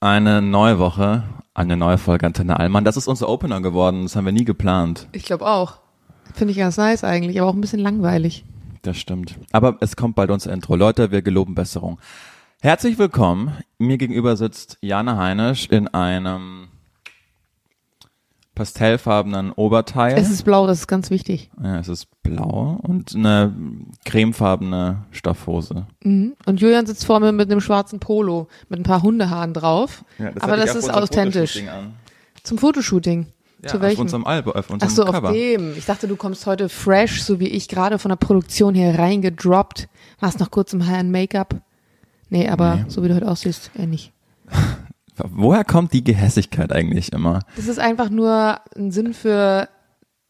Eine neue Woche, eine neue Folge Antenne Allmann. Das ist unser Opener geworden. Das haben wir nie geplant. Ich glaube auch. Finde ich ganz nice eigentlich, aber auch ein bisschen langweilig. Das stimmt. Aber es kommt bald unser Intro. Leute, wir geloben Besserung. Herzlich willkommen. Mir gegenüber sitzt Jana Heinisch in einem pastellfarbenen Oberteil. Es ist blau, das ist ganz wichtig. Ja, es ist blau und eine cremefarbene Stoffhose. Mhm. Und Julian sitzt vor mir mit einem schwarzen Polo mit ein paar Hundehaaren drauf. Ja, das aber das ist authentisch. Zum Fotoshooting. Ja, Zu auf unserem Album, auf Ach unserem so, Cover. auf dem. Ich dachte, du kommst heute fresh, so wie ich, gerade von der Produktion hier reingedroppt. Warst noch kurz im Hair-Make-up. Nee, aber Nee. so wie du heute aussiehst, eher nicht. Woher kommt die Gehässigkeit eigentlich immer? Das ist einfach nur ein Sinn für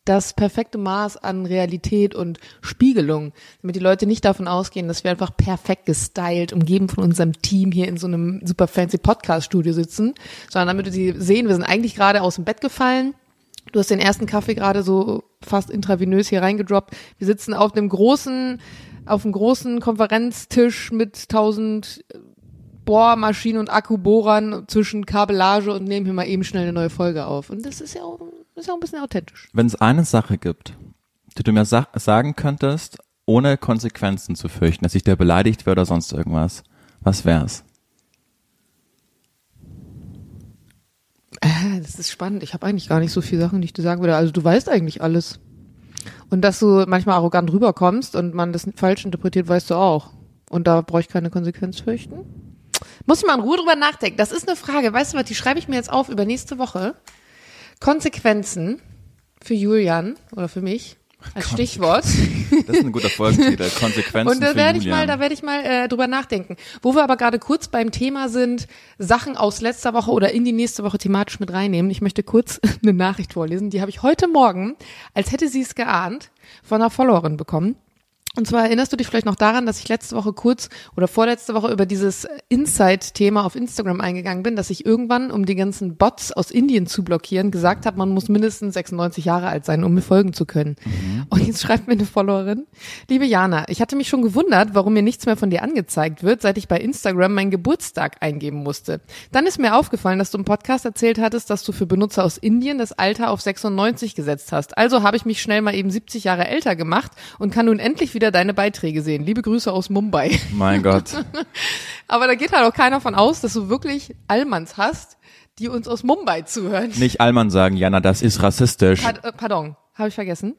das perfekte Maß an Realität und Spiegelung, damit die Leute nicht davon ausgehen, dass wir einfach perfekt gestylt, umgeben von unserem Team hier in so einem super fancy Podcast-Studio sitzen, sondern damit sie sehen, wir sind eigentlich gerade aus dem Bett gefallen. Du hast den ersten Kaffee gerade so fast intravenös hier reingedroppt. Wir sitzen auf einem großen, auf einem großen Konferenztisch mit tausend Bohrmaschinen und Akkubohrern zwischen Kabellage und nehmen hier mal eben schnell eine neue Folge auf. Und das ist ja auch, ist ja auch ein bisschen authentisch. Wenn es eine Sache gibt, die du mir sa sagen könntest, ohne Konsequenzen zu fürchten, dass ich dir beleidigt werde oder sonst irgendwas, was wär's? Äh, das ist spannend. Ich habe eigentlich gar nicht so viele Sachen, die ich dir sagen würde. Also du weißt eigentlich alles. Und dass du manchmal arrogant rüberkommst und man das falsch interpretiert, weißt du auch. Und da brauche ich keine Konsequenz fürchten. Muss ich mal in Ruhe drüber nachdenken. Das ist eine Frage. Weißt du was, die schreibe ich mir jetzt auf über nächste Woche. Konsequenzen für Julian oder für mich als Stichwort. Das ist ein guter Folgentitel. Konsequenzen Und da werde ich mal, da werde ich mal äh, drüber nachdenken. Wo wir aber gerade kurz beim Thema sind, Sachen aus letzter Woche oder in die nächste Woche thematisch mit reinnehmen. Ich möchte kurz eine Nachricht vorlesen. Die habe ich heute Morgen, als hätte sie es geahnt, von einer Followerin bekommen. Und zwar erinnerst du dich vielleicht noch daran, dass ich letzte Woche kurz oder vorletzte Woche über dieses Insight-Thema auf Instagram eingegangen bin, dass ich irgendwann, um die ganzen Bots aus Indien zu blockieren, gesagt habe, man muss mindestens 96 Jahre alt sein, um mir folgen zu können. Und jetzt schreibt mir eine Followerin, liebe Jana, ich hatte mich schon gewundert, warum mir nichts mehr von dir angezeigt wird, seit ich bei Instagram meinen Geburtstag eingeben musste. Dann ist mir aufgefallen, dass du im Podcast erzählt hattest, dass du für Benutzer aus Indien das Alter auf 96 gesetzt hast. Also habe ich mich schnell mal eben 70 Jahre älter gemacht und kann nun endlich wieder deine Beiträge sehen. Liebe Grüße aus Mumbai. Mein Gott. Aber da geht halt auch keiner von aus, dass du wirklich Allmanns hast, die uns aus Mumbai zuhören. Nicht Allmann sagen, Jana, das ist rassistisch. Pard äh, pardon, habe ich vergessen.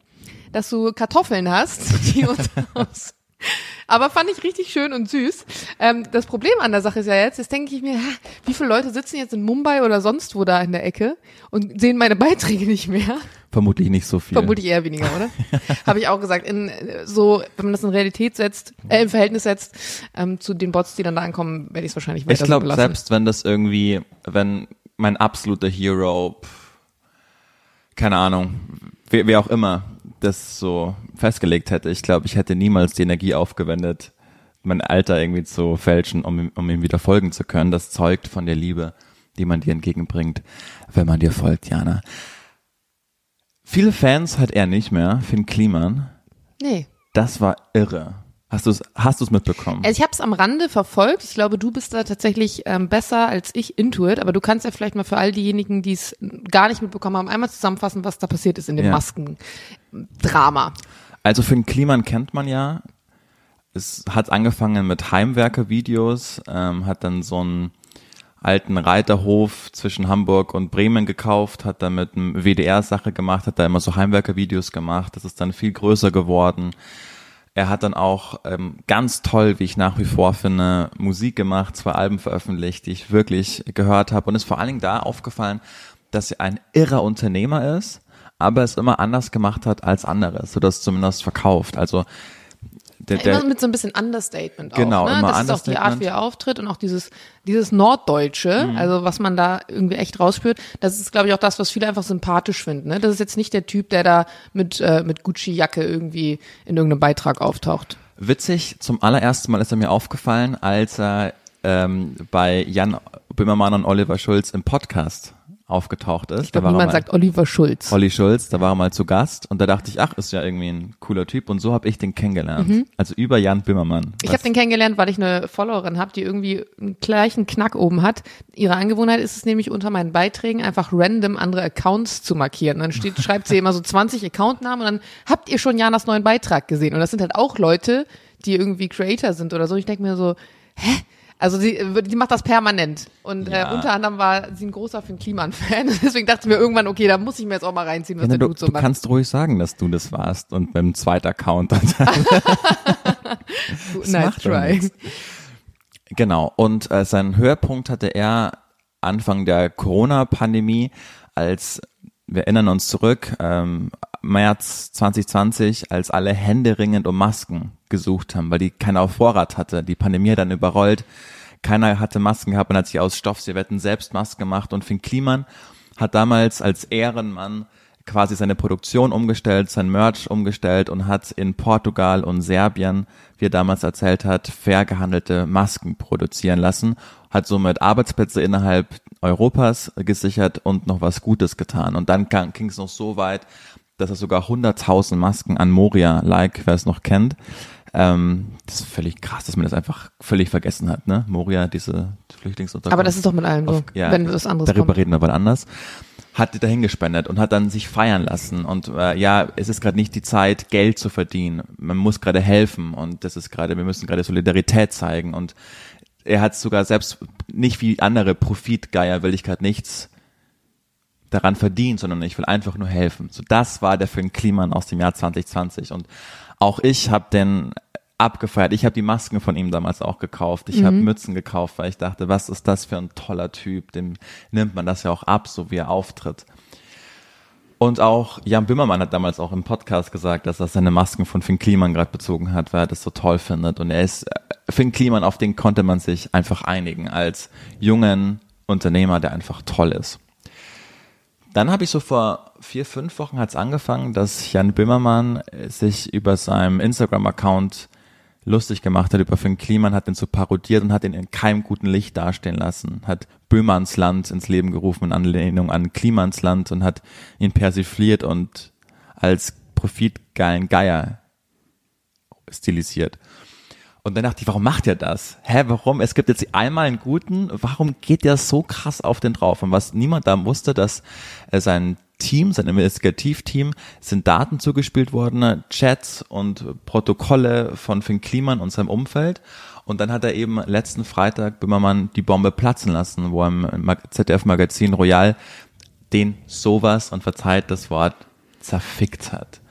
Dass du Kartoffeln hast, die uns aus. Aber fand ich richtig schön und süß. Ähm, das Problem an der Sache ist ja jetzt, jetzt denke ich mir, wie viele Leute sitzen jetzt in Mumbai oder sonst wo da in der Ecke und sehen meine Beiträge nicht mehr? Vermutlich nicht so viel. Vermutlich eher weniger, oder? Habe ich auch gesagt. In so, wenn man das in Realität setzt, äh, im Verhältnis setzt ähm, zu den Bots, die dann da ankommen, werde ich es wahrscheinlich weiter Ich glaube, selbst wenn das irgendwie, wenn mein absoluter Hero, pff, keine Ahnung, wer, wer auch immer, das so festgelegt hätte, ich glaube, ich hätte niemals die Energie aufgewendet, mein Alter irgendwie zu fälschen, um, ihm- um ihm wieder folgen zu können. Das zeugt von der Liebe, die man dir entgegenbringt, wenn man dir folgt, Jana. Viele Fans hat er nicht mehr, Finn Kliman. Nee. Das war irre. Hast du es hast du's mitbekommen? Also ich habe es am Rande verfolgt. Ich glaube, du bist da tatsächlich ähm, besser als ich Intuit, aber du kannst ja vielleicht mal für all diejenigen, die es gar nicht mitbekommen haben, einmal zusammenfassen, was da passiert ist in dem Ja. Maskendrama. Also Finn Kliman kennt man ja. Es hat angefangen mit Heimwerker-Videos, ähm, hat dann so einen alten Reiterhof zwischen Hamburg und Bremen gekauft, hat dann mit einem WDR-Sache gemacht, hat da immer so Heimwerker-Videos gemacht. Das ist dann viel größer geworden. Er hat dann auch ähm, ganz toll, wie ich nach wie vor finde, Musik gemacht, zwei Alben veröffentlicht, die ich wirklich gehört habe. Und ist vor allen Dingen da aufgefallen, dass er ein irrer Unternehmer ist, aber es immer anders gemacht hat als andere, so dass zumindest verkauft. Also der, Ja, immer der, mit so ein bisschen Understatement Genau, auch. Ne? immer das ist auch die Art, wie er auftritt und auch dieses, dieses Norddeutsche, Mhm. also was man da irgendwie echt rausspürt. Das ist, glaube ich, auch das, was viele einfach sympathisch finden. Ne? Das ist jetzt nicht der Typ, der da mit, äh, mit Gucci-Jacke irgendwie in irgendeinem Beitrag auftaucht. Witzig, zum allerersten Mal ist er mir aufgefallen, als er ähm, bei Jan Böhmermann und Oliver Schulz im Podcast aufgetaucht ist. Ich glaube, Da war niemand mal- sagt Oliver Schulz. Olli Schulz, da war er mal zu Gast und da dachte ich, ach, ist ja irgendwie ein cooler Typ und so habe ich den kennengelernt. Also über Jan Böhmermann. Mhm. Ich habe den kennengelernt, weil ich eine Followerin habe, die irgendwie einen gleichen Knack oben hat. Ihre Angewohnheit ist es nämlich unter meinen Beiträgen einfach random andere Accounts zu markieren. Dann steht, schreibt sie immer so 20 Accountnamen und dann habt ihr schon Janas neuen Beitrag gesehen. Und das sind halt auch Leute, die irgendwie Creator sind oder so. Ich denke mir so, hä? Also sie, äh, die macht das permanent. Und Ja. äh, unter anderem war sie ein großer Finn Kliman-Fan. Deswegen dachte ich mir irgendwann, okay, da muss ich mir jetzt auch mal reinziehen, was Ja, der du, Dude so du macht. kannst ruhig sagen, dass du das warst und beim zweiten Account. dann- nice macht doch try. Genau. Und äh, seinen Höhepunkt hatte er Anfang der Corona-Pandemie, als wir erinnern uns zurück, ähm, März 2020, als alle händeringend um Masken gesucht haben, weil die keiner auf Vorrat hatte. Die Pandemie dann überrollt. Keiner hatte Masken gehabt. Man hat sich aus Stoffservietten selbst Masken gemacht. Und Finn Kliman hat damals als Ehrenmann quasi seine Produktion umgestellt, sein Merch umgestellt und hat in Portugal und Serbien, wie er damals erzählt hat, fair gehandelte Masken produzieren lassen, hat somit Arbeitsplätze innerhalb Europas gesichert und noch was Gutes getan. Und dann ging es noch so weit, dass er sogar 100.000 Masken an Moria, like, wer es noch kennt, ähm, das ist völlig krass, dass man das einfach völlig vergessen hat, ne? Moria, diese Flüchtlingsunterkunft. Aber das ist doch mit allem so, Auf- ja, wenn was anderes darüber kommt. reden wir wann anders. Hat die dahin gespendet und hat dann sich feiern lassen. Und äh, ja, es ist gerade nicht die Zeit, Geld zu verdienen. Man muss gerade helfen und das ist gerade, wir müssen gerade Solidarität zeigen. Und er hat sogar selbst nicht wie andere Profitgeier will ich gerade nichts daran verdienen, sondern ich will einfach nur helfen. So das war der Film Kliman aus dem Jahr 2020 und auch ich habe den abgefeiert. Ich habe die Masken von ihm damals auch gekauft. Ich habe Mützen gekauft, weil ich dachte, was ist das für ein toller Typ? Dem nimmt man das ja auch ab, so wie er auftritt. Und auch Jan Böhmermann hat damals auch im Podcast gesagt, dass er seine Masken von Finn Kliman gerade bezogen hat, weil er das so toll findet. Und er ist, äh, Finn Kliman, auf den konnte man sich einfach einigen als jungen Unternehmer, der einfach toll ist. Dann habe ich so vor vier, fünf Wochen hat's angefangen, dass Jan Böhmermann äh, sich über seinem Instagram-Account lustig gemacht hat über Finn Kliman, hat ihn so parodiert und hat ihn in keinem guten Licht dastehen lassen, hat Böhmerns Land ins Leben gerufen in Anlehnung an Klimans Land und hat ihn persifliert und als profitgeilen Geier stilisiert. Und dann dachte ich, warum macht er das? Hä, warum? Es gibt jetzt einmal einen guten, warum geht der so krass auf den drauf? Und was niemand da wusste, dass äh, sein Team, sein Investigativteam, sind Daten zugespielt worden, Chats und Protokolle von Finn Kliman und seinem Umfeld. Und dann hat er eben letzten Freitag Böhmermann die Bombe platzen lassen, wo er im Mag- ZDF-Magazin Royal den sowas und verzeiht das Wort zerfickt hat.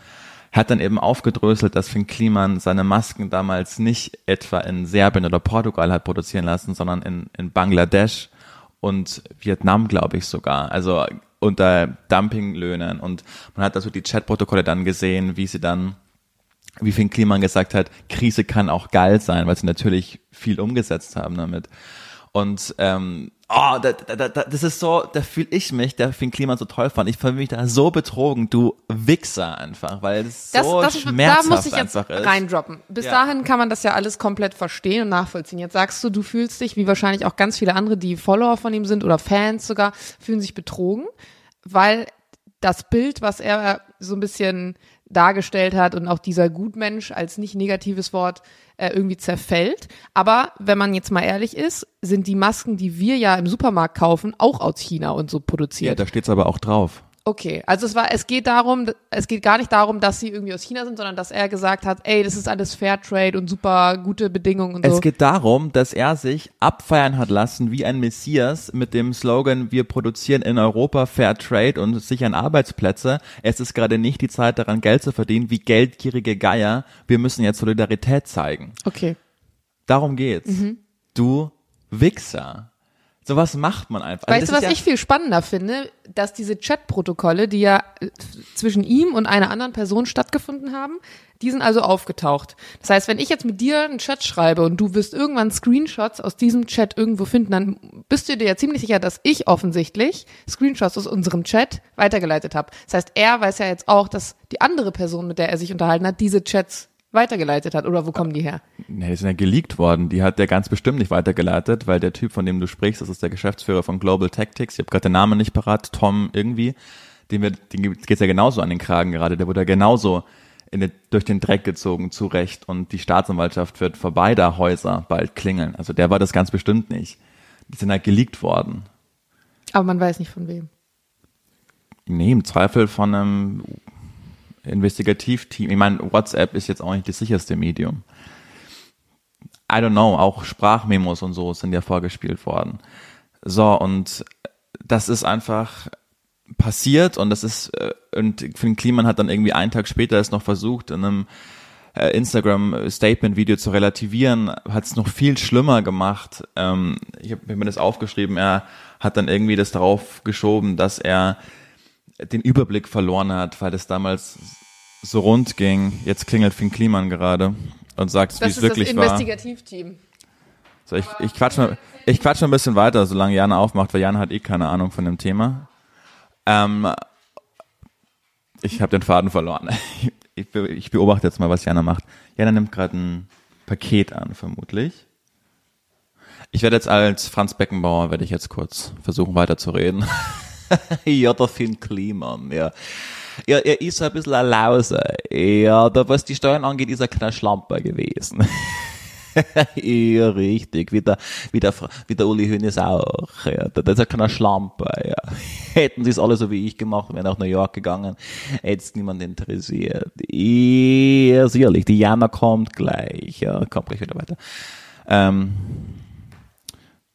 Hat dann eben aufgedröselt, dass Finn Kliman seine Masken damals nicht etwa in Serbien oder Portugal hat produzieren lassen, sondern in, in Bangladesch und Vietnam, glaube ich sogar. Also unter Dumpinglöhnen. Und man hat also die Chatprotokolle dann gesehen, wie sie dann wie Finn Kliman gesagt hat, Krise kann auch geil sein, weil sie natürlich viel umgesetzt haben damit. Und ähm, oh, da, da, da, das ist so, da fühle ich mich, der Finn Kliman so toll fand. Ich fühle mich da so betrogen, du Wichser einfach, weil es Das, so das, da schmerzhaft muss ich jetzt einfach ist. reindroppen. Bis Ja. dahin kann man das ja alles komplett verstehen und nachvollziehen. Jetzt sagst du, du fühlst dich, wie wahrscheinlich auch ganz viele andere, die Follower von ihm sind oder Fans sogar, fühlen sich betrogen, weil das Bild, was er so ein bisschen dargestellt hat und auch dieser Gutmensch als nicht negatives Wort äh, irgendwie zerfällt. Aber wenn man jetzt mal ehrlich ist, sind die Masken, die wir ja im Supermarkt kaufen, auch aus China und so Ja, produziert. da steht's aber auch drauf. Okay, also es war, es geht darum, es geht gar nicht darum, dass sie irgendwie aus China sind, sondern dass er gesagt hat, ey, das ist alles Fairtrade und super gute Bedingungen und so. Es geht darum, dass er sich abfeiern hat lassen wie ein Messias mit dem Slogan, wir produzieren in Europa Fair Trade und sichern Arbeitsplätze. Es ist gerade nicht die Zeit daran, Geld zu verdienen, wie geldgierige Geier. Wir müssen jetzt Solidarität zeigen. okay. Darum geht's. Mhm. Du Wichser. Sowas macht man einfach. Also Weißt du, das was ist ich viel spannender finde? Dass diese Chatprotokolle, die ja äh, zwischen ihm und einer anderen Person stattgefunden haben, die sind also aufgetaucht. Das heißt, wenn ich jetzt mit dir einen Chat schreibe und du wirst irgendwann Screenshots aus diesem Chat irgendwo finden, dann bist du dir ja ziemlich sicher, dass ich offensichtlich Screenshots aus unserem Chat weitergeleitet habe. Das heißt, er weiß ja jetzt auch, dass die andere Person, mit der er sich unterhalten hat, diese Chats weitergeleitet hat. Oder wo kommen die her? Nee, die sind ja geleakt worden. Die hat der ganz bestimmt nicht weitergeleitet, weil der Typ, von dem du sprichst, das ist der Geschäftsführer von Global Tactics. Ich habe gerade den Namen nicht parat, Tom irgendwie. Dem, wird, dem geht's ja genauso an den Kragen gerade. Der wurde ja genauso in den, durch den Dreck gezogen, zu Recht. Und die Staatsanwaltschaft wird vor beider Häuser bald klingeln. Also der war das ganz bestimmt nicht. Die sind halt geleakt worden. Aber man weiß nicht von wem. Nee, im Zweifel von einem Investigativteam. Ich meine, WhatsApp ist jetzt auch nicht das sicherste Medium. I don't know, auch Sprachmemos und so sind ja vorgespielt worden. So, und das ist einfach passiert und das ist, äh, und Finn Kliman hat dann irgendwie einen Tag später es noch versucht, in einem äh, Instagram-Statement-Video zu relativieren, hat es noch viel schlimmer gemacht. Ähm, ich habe mir das aufgeschrieben, er hat dann irgendwie das darauf geschoben, dass er den Überblick verloren hat, weil das damals so rund ging. Jetzt klingelt Finn Kliman gerade und sagt, wie es wirklich war. Das ist das Investigativteam. So, ich, ich quatsch mal, ich quatsch mal ein bisschen weiter, solange Jana aufmacht, weil Jana hat eh keine Ahnung von dem Thema. Ähm, ich habe den Faden verloren. Ich, ich beobachte jetzt mal, was Jana macht. Jana nimmt gerade ein Paket an, vermutlich. Ich werde jetzt als Franz Beckenbauer, werde ich jetzt kurz versuchen weiterzureden. Finn Kliman, ja. Ja, er ist ein bisschen ein Lause. Ja, da was die Steuern angeht, ist er kein Schlamper gewesen. ja, richtig. Wie der, wie der, wie der Uli Hoeneß auch. Ja, das ist ja kein Schlamper, ja. Hätten sie es alle so wie ich gemacht, wären nach New York gegangen, hätte es niemand interessiert. Ja, sicherlich. Die Jana kommt gleich. Ja, kommt gleich wieder weiter. Ähm,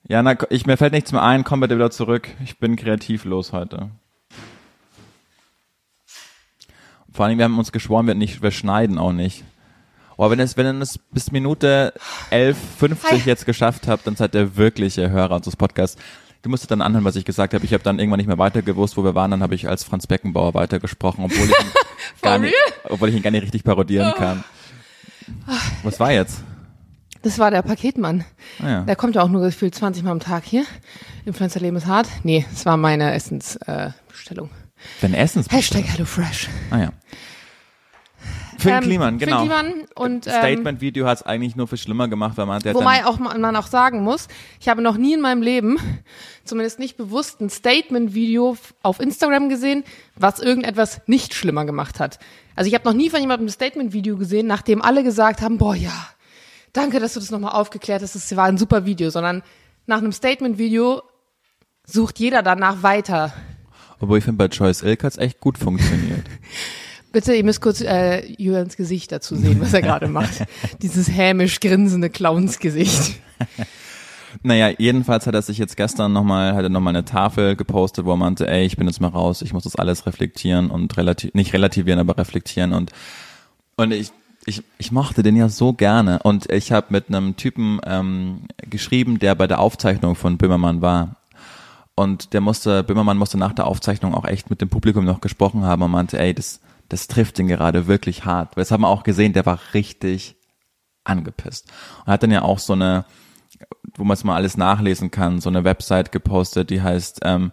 ja, na, ich, mir fällt nichts mehr ein, komm bitte wieder zurück. Ich bin kreativlos heute. Vor allem, wir haben uns geschworen, wir, nicht, wir schneiden auch nicht. Aber wenn es, wenn ihr es bis Minute 11.50 Hi. jetzt geschafft habt, dann seid ihr wirkliche Hörer unseres Podcasts. Du musst dann anhören, was ich gesagt habe. Ich habe dann irgendwann nicht mehr weiter gewusst, wo wir waren. Dann habe ich als Franz Beckenbauer weitergesprochen, obwohl ich ihn, gar, nicht, obwohl ich ihn gar nicht richtig parodieren oh. kann. Was war jetzt? Das war der Paketmann. Ah, ja. Der kommt ja auch nur gefühlt 20 Mal am Tag hier. Influencer-Leben ist hart. Nee, es war meine Essensbestellung. Äh, Deine Essensbestellung? Hashtag HelloFresh. Ah ja. Finn ähm, Kliman, genau. Finn Kliman und ähm, Statement-Video hat es eigentlich nur für schlimmer gemacht, weil man der Wobei auch man auch sagen muss, ich habe noch nie in meinem Leben, zumindest nicht bewusst, ein Statement-Video auf Instagram gesehen, was irgendetwas nicht schlimmer gemacht hat. Also ich habe noch nie von jemandem ein Statement-Video gesehen, nachdem alle gesagt haben, boah ja, danke, dass du das nochmal aufgeklärt hast, das war ein super Video, sondern nach einem Statement-Video sucht jeder danach weiter. Obwohl ich finde, bei Joyce Ilk hat es echt gut funktioniert. Bitte, ihr müsst kurz äh, Jürgens Gesicht dazu sehen, was er gerade macht. Dieses hämisch grinsende Clownsgesicht. Naja, jedenfalls hat er sich jetzt gestern nochmal, hat er nochmal eine Tafel gepostet, wo er meinte, ey, ich bin jetzt mal raus, ich muss das alles reflektieren und relativ, nicht relativieren, aber reflektieren und, und ich, ich, ich mochte den ja so gerne und ich habe mit einem Typen ähm, geschrieben, der bei der Aufzeichnung von Böhmermann war. Und der musste, Böhmermann musste nach der Aufzeichnung auch echt mit dem Publikum noch gesprochen haben und meinte, ey, das, das trifft ihn gerade wirklich hart. Das haben wir auch gesehen, der war richtig angepisst. Und hat dann ja auch so eine, wo man es mal alles nachlesen kann, so eine Website gepostet, die heißt ähm,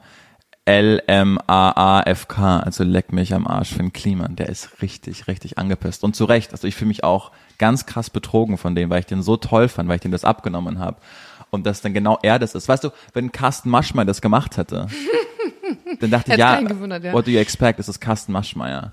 L-M-A-A-F-K, also leck mich am Arsch für den Kliman. Der ist richtig, richtig angepisst. Und zu Recht. Also ich fühle mich auch ganz krass betrogen von dem, weil ich den so toll fand, weil ich den das abgenommen habe. Und dass dann genau er das ist. Weißt du, wenn Carsten Maschmeyer das gemacht hätte, dann dachte ich, ja, ja, what do you expect? Das ist Carsten Maschmeyer.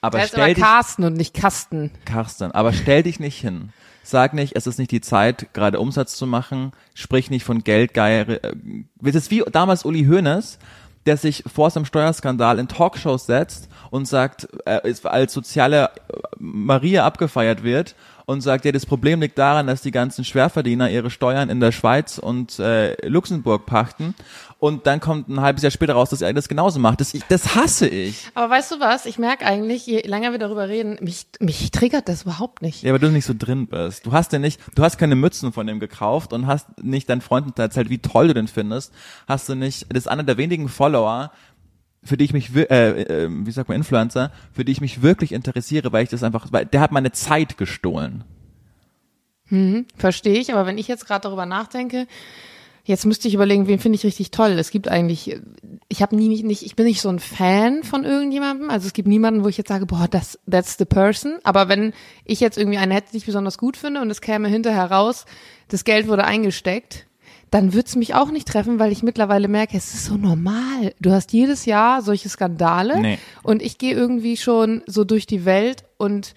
Aber der stell aber Carsten und nicht Kasten. Carsten. Aber stell dich nicht hin. Sag nicht, es ist nicht die Zeit, gerade Umsatz zu machen. Sprich nicht von Geldgeier. Äh, das ist wie damals Uli Hoeneß, der sich vor seinem Steuerskandal in Talkshows setzt und sagt, äh, als soziale Maria abgefeiert wird und sagt, ja, das Problem liegt daran, dass die ganzen Schwerverdiener ihre Steuern in der Schweiz und äh, Luxemburg pachten und dann kommt ein halbes Jahr später raus, dass er das genauso macht. Das, das hasse ich. Aber weißt du was? Ich merke eigentlich, je länger wir darüber reden, mich, mich triggert das überhaupt nicht. Ja, weil du nicht so drin bist. Du hast ja nicht, du hast keine Mützen von dem gekauft und hast nicht deinen Freunden erzählt, wie toll du den findest. Hast du nicht, das ist einer der wenigen Follower, für die ich mich, äh, äh, wie sagt man, Influencer, für die ich mich wirklich interessiere, weil ich das einfach, weil der hat meine Zeit gestohlen. Hm, verstehe ich, aber wenn ich jetzt gerade darüber nachdenke, Jetzt müsste ich überlegen, wen finde ich richtig toll. Es gibt eigentlich ich habe nie nicht, ich bin nicht so ein Fan von irgendjemandem. Also es gibt niemanden, wo ich jetzt sage, boah, das, that's the person. Aber wenn ich jetzt irgendwie eine hätte, die ich besonders gut finde und es käme hinterher raus, das Geld wurde eingesteckt, dann wird's mich auch nicht treffen, weil ich mittlerweile merke, es ist so normal. Du hast jedes Jahr solche Skandale Nee. und ich gehe irgendwie schon so durch die Welt und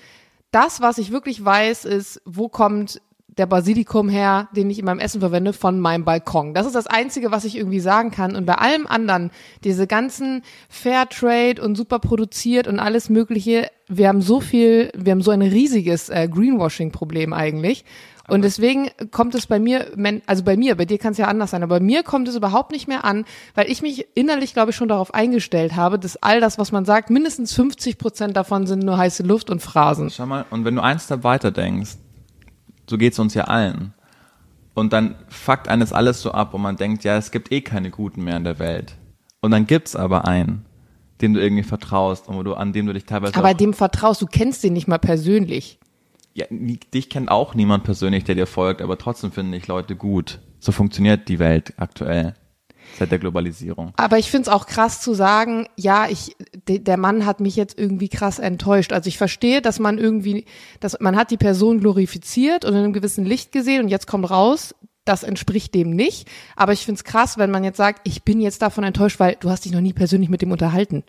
das, was ich wirklich weiß, ist, wo kommt der Basilikum her, den ich in meinem Essen verwende, von meinem Balkon. Das ist das Einzige, was ich irgendwie sagen kann. Und bei allem anderen, diese ganzen Fairtrade und super produziert und alles Mögliche, wir haben so viel, wir haben so ein riesiges äh, Greenwashing-Problem eigentlich. Und deswegen kommt es bei mir, also bei mir, bei dir kann es ja anders sein, aber bei mir kommt es überhaupt nicht mehr an, weil ich mich innerlich, glaube ich, schon darauf eingestellt habe, dass all das, was man sagt, mindestens 50 Prozent davon sind nur heiße Luft und Phrasen. Schau mal, und wenn du einen Step weiter denkst, so geht's uns ja allen. Und dann fuckt eines alles so ab und man denkt, ja, es gibt eh keine Guten mehr in der Welt. Und dann gibt's aber einen, dem du irgendwie vertraust und wo du, an dem du dich teilweise Aber dem vertraust, du kennst den nicht mal persönlich. Ja, dich kennt auch niemand persönlich, der dir folgt, aber trotzdem finde ich Leute gut. So funktioniert die Welt aktuell. Seit der Globalisierung. Aber ich find's auch krass zu sagen, ja, ich, de, der Mann hat mich jetzt irgendwie krass enttäuscht. Also ich verstehe, dass man irgendwie, dass man hat die Person glorifiziert und in einem gewissen Licht gesehen und jetzt kommt raus, das entspricht dem nicht. Aber ich find's krass, wenn man jetzt sagt, ich bin jetzt davon enttäuscht, weil du hast dich noch nie persönlich mit dem unterhalten.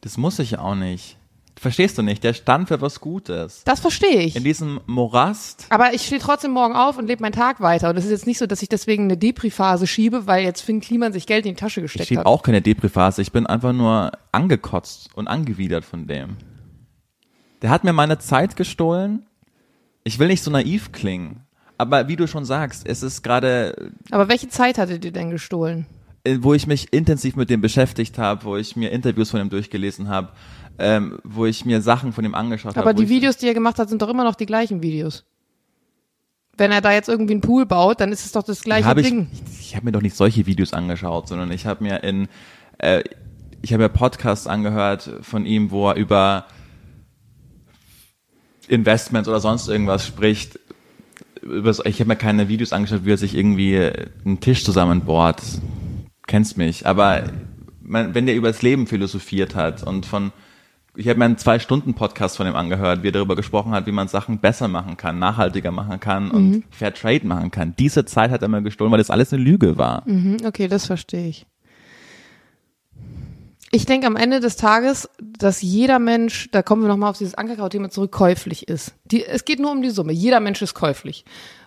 Das muss ich auch nicht. Verstehst du nicht? Der stand für was Gutes. Das verstehe ich. In diesem Morast Aber ich stehe trotzdem morgen auf und lebe meinen Tag weiter. Und es ist jetzt nicht so, dass ich deswegen eine Depri-Phase schiebe, weil jetzt Finn Kliman sich Geld in die Tasche Ich gesteckt schieb hat. auch keine Depri-Phase. Ich bin einfach nur angekotzt und angewidert von dem. Der hat mir meine Zeit gestohlen. Ich will nicht so naiv klingen. Aber wie du schon sagst, es ist gerade, Aber welche Zeit hattet ihr denn gestohlen? äh, wo ich mich intensiv mit dem beschäftigt habe, wo ich mir Interviews von ihm durchgelesen habe, ähm, wo ich mir Sachen von ihm angeschaut habe. Aber wo die ich- Videos, die er gemacht hat, sind doch immer noch die gleichen Videos. Wenn er da jetzt irgendwie einen Pool baut, dann ist es doch das gleiche ich, Ding. ich habe mir doch nicht solche Videos angeschaut, sondern ich habe mir in, äh, ich habe mir Podcasts angehört von ihm, wo er über Investments oder sonst irgendwas spricht. Ich habe mir keine Videos angeschaut, wie er sich irgendwie einen Tisch zusammenbohrt. Kennst mich. Aber man, wenn der über das Leben philosophiert hat und von ich habe mir einen zwei Stunden Podcast von ihm angehört, wie er darüber gesprochen hat, wie man Sachen besser machen kann, nachhaltiger machen kann und Fair Trade machen kann. Diese Zeit hat er mir gestohlen, weil das alles eine Lüge war. Mhm, okay, das verstehe ich. Ich denke am Ende des Tages, dass jeder Mensch, da kommen wir nochmal auf dieses Ankerkraut-Thema zurück, käuflich ist. Die, es geht nur um die Summe. Jeder Mensch ist käuflich.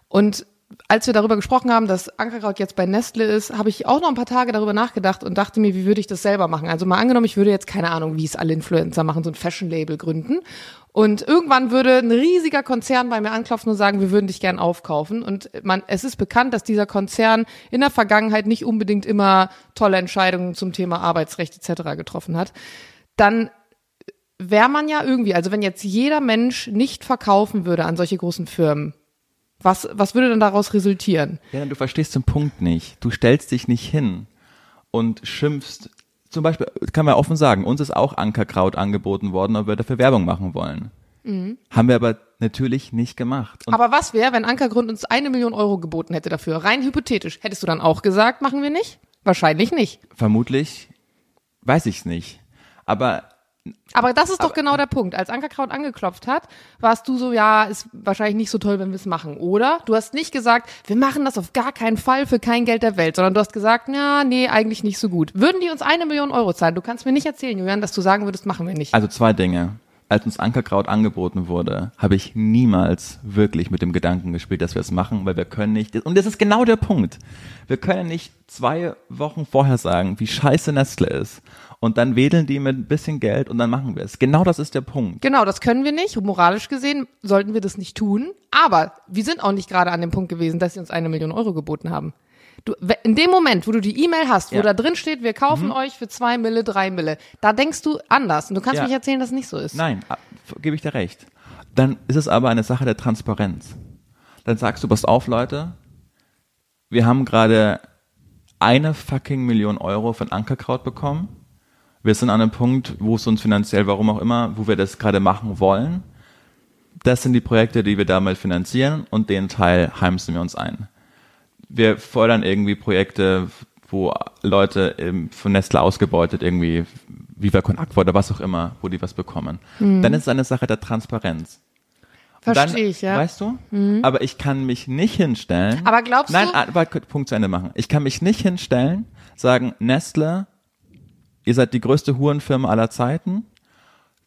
Und als wir darüber gesprochen haben, dass Ankerkraut jetzt bei Nestle ist, habe ich auch noch ein paar Tage darüber nachgedacht und dachte mir, wie würde ich das selber machen? Also mal angenommen, ich würde jetzt keine Ahnung, wie es alle Influencer machen, so ein Fashion-Label gründen. Und irgendwann würde ein riesiger Konzern bei mir anklopfen und sagen, wir würden dich gern aufkaufen. Und man, es ist bekannt, dass dieser Konzern in der Vergangenheit nicht unbedingt immer tolle Entscheidungen zum Thema Arbeitsrecht etc. getroffen hat. Dann wäre man ja irgendwie, also wenn jetzt jeder Mensch nicht verkaufen würde an solche großen Firmen, was, was würde dann daraus resultieren? Ja, du verstehst den Punkt nicht. Du stellst dich nicht hin und schimpfst. Zum Beispiel, kann man offen sagen, uns ist auch Ankerkraut angeboten worden, ob wir dafür Werbung machen wollen. Haben wir aber natürlich nicht gemacht. Und Aber was wäre, wenn Ankergrund uns eine Million Euro geboten hätte dafür? Rein hypothetisch. Hättest du dann auch gesagt, machen wir nicht? Wahrscheinlich nicht. vermutlich, weiß ich's nicht. Aber Aber das ist doch genau der Punkt. Als Ankerkraut angeklopft hat, warst du so, ja, ist wahrscheinlich nicht so toll, wenn wir es machen, oder? Du hast nicht gesagt, wir machen das auf gar keinen Fall für kein Geld der Welt, sondern du hast gesagt, ja, nee, eigentlich nicht so gut. Würden die uns eine Million Euro zahlen? Du kannst mir nicht erzählen, Julian, dass du sagen würdest, machen wir nicht. Also zwei Dinge. Als uns Ankerkraut angeboten wurde, habe ich niemals wirklich mit dem Gedanken gespielt, dass wir es machen, weil wir können nicht. Und das ist genau der Punkt. Wir können nicht zwei Wochen vorher sagen, wie scheiße Nestle ist. Und dann wedeln die mit ein bisschen Geld und dann machen wir es. Genau das ist der Punkt. Genau, das können wir nicht. Moralisch gesehen sollten wir das nicht tun. Aber wir sind auch nicht gerade an dem Punkt gewesen, dass sie uns eine Million Euro geboten haben. Du, in dem Moment, wo du die E-Mail hast, wo Ja. Mhm. da drin steht, wir kaufen euch für zwei Mille, drei Mille, da denkst du anders. Und du kannst Ja. mich erzählen, dass es nicht so ist. Nein, gebe ich dir recht. Dann ist es aber eine Sache der Transparenz. Dann sagst du, pass auf, Leute, wir haben gerade eine fucking Million Euro von Ankerkraut bekommen. Wir sind an einem Punkt, wo es uns finanziell, warum auch immer, wo wir das gerade machen wollen. Das sind die Projekte, die wir damit finanzieren und den Teil heimsen wir uns ein. Wir fordern irgendwie Projekte wo Leute von Nestle ausgebeutet irgendwie Viva Con Aqua oder was auch immer, wo die was bekommen. Dann ist es eine Sache der Transparenz. Verstehe ich, ja. Weißt du? Aber ich kann mich nicht hinstellen. Aber glaubst Nein, du- ah, warte, Punkt zu Ende machen. Ich kann mich nicht hinstellen, sagen, Nestle, ihr seid die größte Hurenfirma aller Zeiten.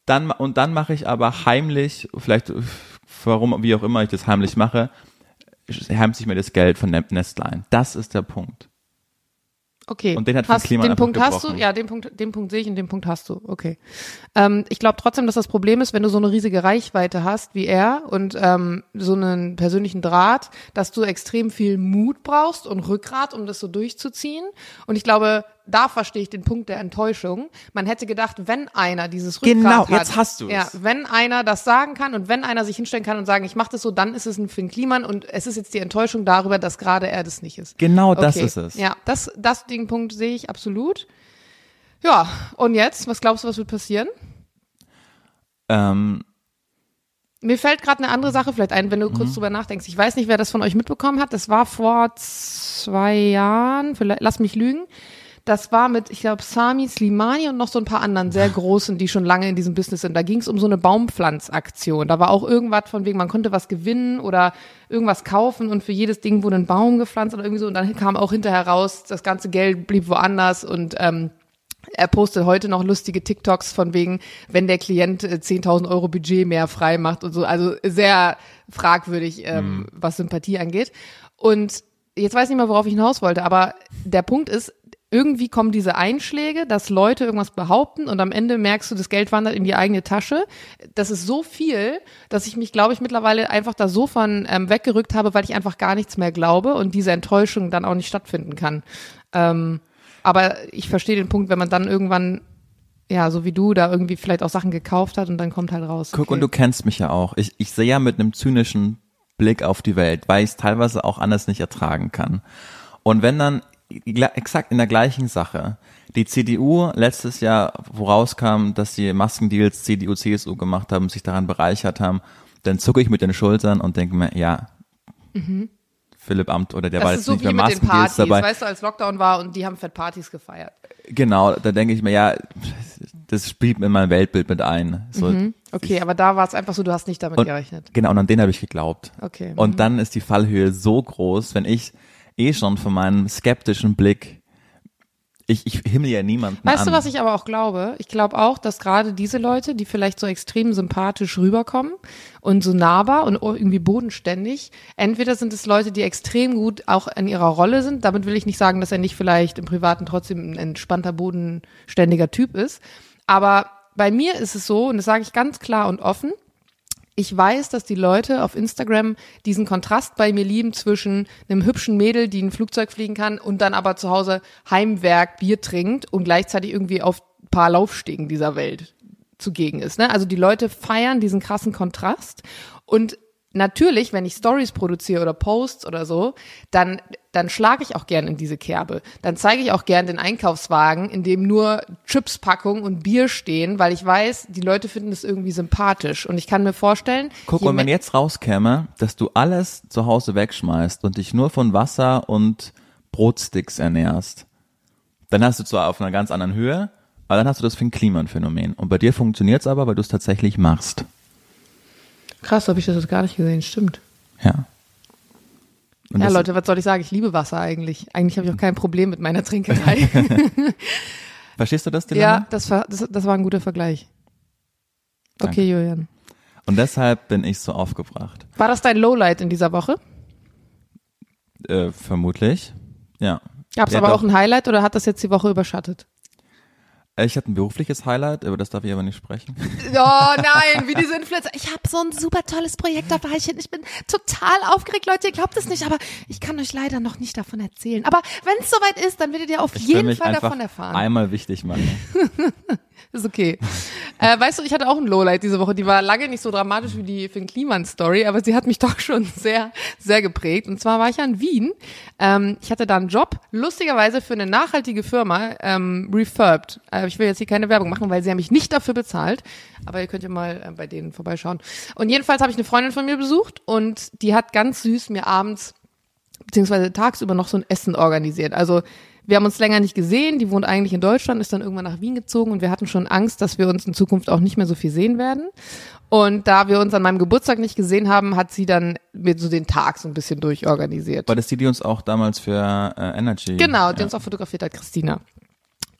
Dann, und dann mache ich aber heimlich, vielleicht, warum, wie auch immer ich das heimlich mache, heimse ich mir das Geld von Nestle ein. Das ist der Punkt. Okay. Und den hat hast, Kliman den Punkt hast du, gebrochen. ja, den Punkt, den Punkt sehe ich und den Punkt hast du. Okay. Ähm, ich glaube trotzdem, dass das Problem ist, wenn du so eine riesige Reichweite hast wie er und ähm, so einen persönlichen Draht, dass du extrem viel Mut brauchst und Rückgrat, um das so durchzuziehen. Und ich glaube, da verstehe ich den Punkt der Enttäuschung. Man hätte gedacht, wenn einer dieses Rückgrat Genau, hat, jetzt hast du's. Ja, wenn einer das sagen kann und wenn einer sich hinstellen kann und sagen, ich mache das so, dann ist es ein Finn Kliman und es ist jetzt die Enttäuschung darüber, dass gerade er das nicht ist. Genau das Okay. ist es. Ja, das, das den Punkt sehe ich absolut. Ja, und jetzt, was glaubst du, was wird passieren? Ähm, Mir fällt gerade eine andere Sache vielleicht ein, wenn du Mhm. kurz drüber nachdenkst. Ich weiß nicht, wer das von euch mitbekommen hat. Das war vor zwei Jahren, vielleicht, lass mich lügen. Das war mit, ich glaube, Sami Slimani und noch so ein paar anderen sehr großen, die schon lange in diesem Business sind. Da ging es um so eine Baumpflanzaktion. Da war auch irgendwas von wegen, man konnte was gewinnen oder irgendwas kaufen und für jedes Ding wurde ein Baum gepflanzt oder irgendwie so. Und dann kam auch hinterher raus, das ganze Geld blieb woanders und ähm, er postet heute noch lustige TikToks von wegen, wenn der Klient äh, 10.000 Euro Budget mehr frei macht und so. Also sehr fragwürdig, ähm, was Sympathie angeht. Und jetzt weiß ich nicht mehr, worauf ich hinaus wollte, aber der Punkt ist, irgendwie kommen diese Einschläge, dass Leute irgendwas behaupten und am Ende merkst du, das Geld wandert in die eigene Tasche. Das ist so viel, dass ich mich, glaube ich, mittlerweile einfach da so von ähm, weggerückt habe, weil ich einfach gar nichts mehr glaube und diese Enttäuschung dann auch nicht stattfinden kann. Ähm, aber ich verstehe den Punkt, wenn man dann irgendwann, ja, so wie du, da irgendwie vielleicht auch Sachen gekauft hat und dann kommt halt raus. Guck, okay. und du kennst mich ja auch. Ich, ich sehe ja mit einem zynischen Blick auf die Welt, weil ich es teilweise auch anders nicht ertragen kann. Und wenn dann exakt in der gleichen Sache die CDU letztes Jahr, wo rauskam, dass die Maskendeals CDU, CSU gemacht haben, sich daran bereichert haben, dann zucke ich mit den Schultern und denke mir, ja, Philipp Amt oder der war Mhm. das jetzt ist so nicht wie mehr mit den Partys, dabei. weißt du, als Lockdown war und die haben fett Partys gefeiert. Genau, da denke ich mir, ja, das spielt in mein Weltbild mit ein. So, Mhm. Okay, aber da war es einfach so, du hast nicht damit Und- gerechnet. Genau, und an den habe ich geglaubt. Okay. mhm. Und dann ist die Fallhöhe so groß, wenn ich eh schon von meinem skeptischen Blick, ich, ich himmel ja niemanden Weißt an. du, was ich aber auch glaube? Ich glaube auch, dass gerade diese Leute, die vielleicht so extrem sympathisch rüberkommen und so nahbar und irgendwie bodenständig, entweder sind es Leute, die extrem gut auch in ihrer Rolle sind. Damit will ich nicht sagen, dass er nicht vielleicht im Privaten trotzdem ein entspannter, bodenständiger Typ ist. Aber bei mir ist es so, und das sage ich ganz klar und offen, ich weiß, dass die Leute auf Instagram diesen Kontrast bei mir lieben zwischen einem hübschen Mädel, die ein Flugzeug fliegen kann und dann aber zu Hause Heimwerk, Bier trinkt und gleichzeitig irgendwie auf paar Laufstegen dieser Welt zugegen ist. Ne? Also die Leute feiern diesen krassen Kontrast und Natürlich, wenn ich Stories produziere oder Posts oder so, dann, dann schlage ich auch gern in diese Kerbe. Dann zeige ich auch gern den Einkaufswagen, in dem nur Chipspackungen und Bier stehen, weil ich weiß, die Leute finden es irgendwie sympathisch. Und ich kann mir vorstellen, Guck, und wenn jetzt rauskäme, dass du alles zu Hause wegschmeißt und dich nur von Wasser und Brotsticks ernährst, dann hast du zwar auf einer ganz anderen Höhe, aber dann hast du das für ein Klimaphänomen. Und bei dir funktioniert's aber, weil du es tatsächlich machst. Krass, habe ich das jetzt gar nicht gesehen, stimmt. Ja. Und ja, Leute, was soll ich sagen? Ich liebe Wasser eigentlich. Eigentlich habe ich auch kein Problem mit meiner Trinkerei. Verstehst du das Dilemma? ja, das war, das, das war ein guter Vergleich. Okay, Danke. Julian. Und deshalb bin ich so aufgebracht. War das dein Lowlight in dieser Woche? Äh, vermutlich. Ja. Gab es Ja, aber doch. auch ein Highlight oder hat das jetzt die Woche überschattet? Äh, Ich hatte ein berufliches Highlight, über das darf ich aber nicht sprechen. Oh nein, wie diese Influencer. Ich habe so ein super tolles Projekt dabei. Ich, ich bin total aufgeregt, Leute. Ihr glaubt es nicht, aber ich kann euch leider noch nicht davon erzählen. Aber wenn es soweit ist, dann werdet ihr auf Ich jeden Fall davon erfahren. einmal wichtig machen. Ist okay. äh, weißt du, ich hatte auch ein Lowlight diese Woche. Die war lange nicht so dramatisch wie die Finn Kliman Story, aber sie hat mich doch schon sehr, sehr geprägt. Und zwar war ich ja in Wien. Ähm, ich hatte da einen Job, lustigerweise für eine nachhaltige Firma, ähm, Refurbed. Äh, ich will jetzt hier keine Werbung machen, weil sie haben mich nicht dafür bezahlt. Aber ihr könnt ja mal äh, bei denen vorbeischauen. Und jedenfalls habe ich eine Freundin von mir besucht und die hat ganz süß mir abends beziehungsweise tagsüber noch so ein Essen organisiert. Also wir haben uns länger nicht gesehen, die wohnt eigentlich in Deutschland, ist dann irgendwann nach Wien gezogen und wir hatten schon Angst, dass wir uns in Zukunft auch nicht mehr so viel sehen werden. Und da wir uns an meinem Geburtstag nicht gesehen haben, hat sie dann mir so den Tag so ein bisschen durchorganisiert. War das die, die uns auch damals für äh, Energy? Genau, die ja. uns auch fotografiert hat, Christina.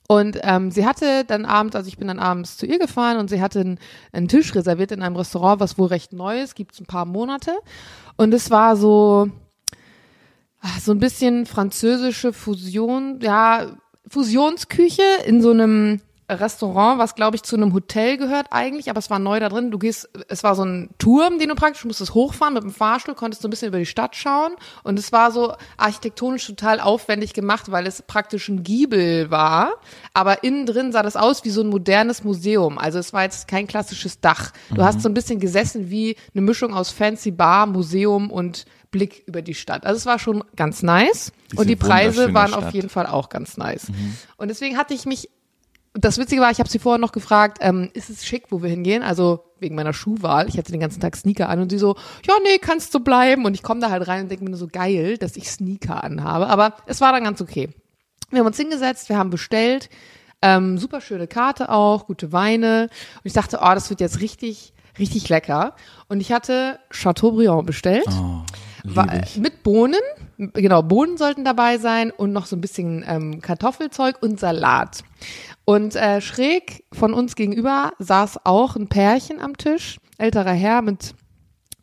Und ähm, sie hatte dann abends, also ich bin dann abends zu ihr gefahren und sie hatte einen, einen Tisch reserviert in einem Restaurant, was wohl recht neu ist, gibt's ein paar Monate. Und es war so, ah, so ein bisschen französische Fusion, ja, Fusionsküche in so einem Restaurant, was glaube ich zu einem Hotel gehört eigentlich, aber es war neu da drin. Du gehst, es war so ein Turm, den du praktisch musstest hochfahren mit dem Fahrstuhl, konntest so ein bisschen über die Stadt schauen und es war so architektonisch total aufwendig gemacht, weil es praktisch ein Giebel war, aber innen drin sah das aus wie so ein modernes Museum. Also es war jetzt kein klassisches Dach. Du hast so ein bisschen gesessen wie eine Mischung aus Fancy Bar, Museum und Blick über die Stadt. Also es war schon ganz nice Diese und die Preise waren auf Stadt. jeden Fall auch ganz nice. Und deswegen hatte ich mich das Witzige war, ich habe sie vorher noch gefragt, ähm, ist es schick, wo wir hingehen? Also wegen meiner Schuhwahl. Ich hatte den ganzen Tag Sneaker an und sie so, ja, nee, kannst du bleiben. Und ich komme da halt rein und denke mir nur so geil, dass ich Sneaker anhabe. Aber es war dann ganz okay. Wir haben uns hingesetzt, wir haben bestellt, ähm, super schöne Karte auch, gute Weine. Und ich dachte, oh, das wird jetzt richtig, richtig lecker. Und ich hatte Chateaubriand bestellt. Oh. Mit Bohnen, genau, Bohnen sollten dabei sein und noch so ein bisschen ähm, Kartoffelzeug und Salat. Und äh, schräg von uns gegenüber saß auch ein Pärchen am Tisch, älterer Herr mit,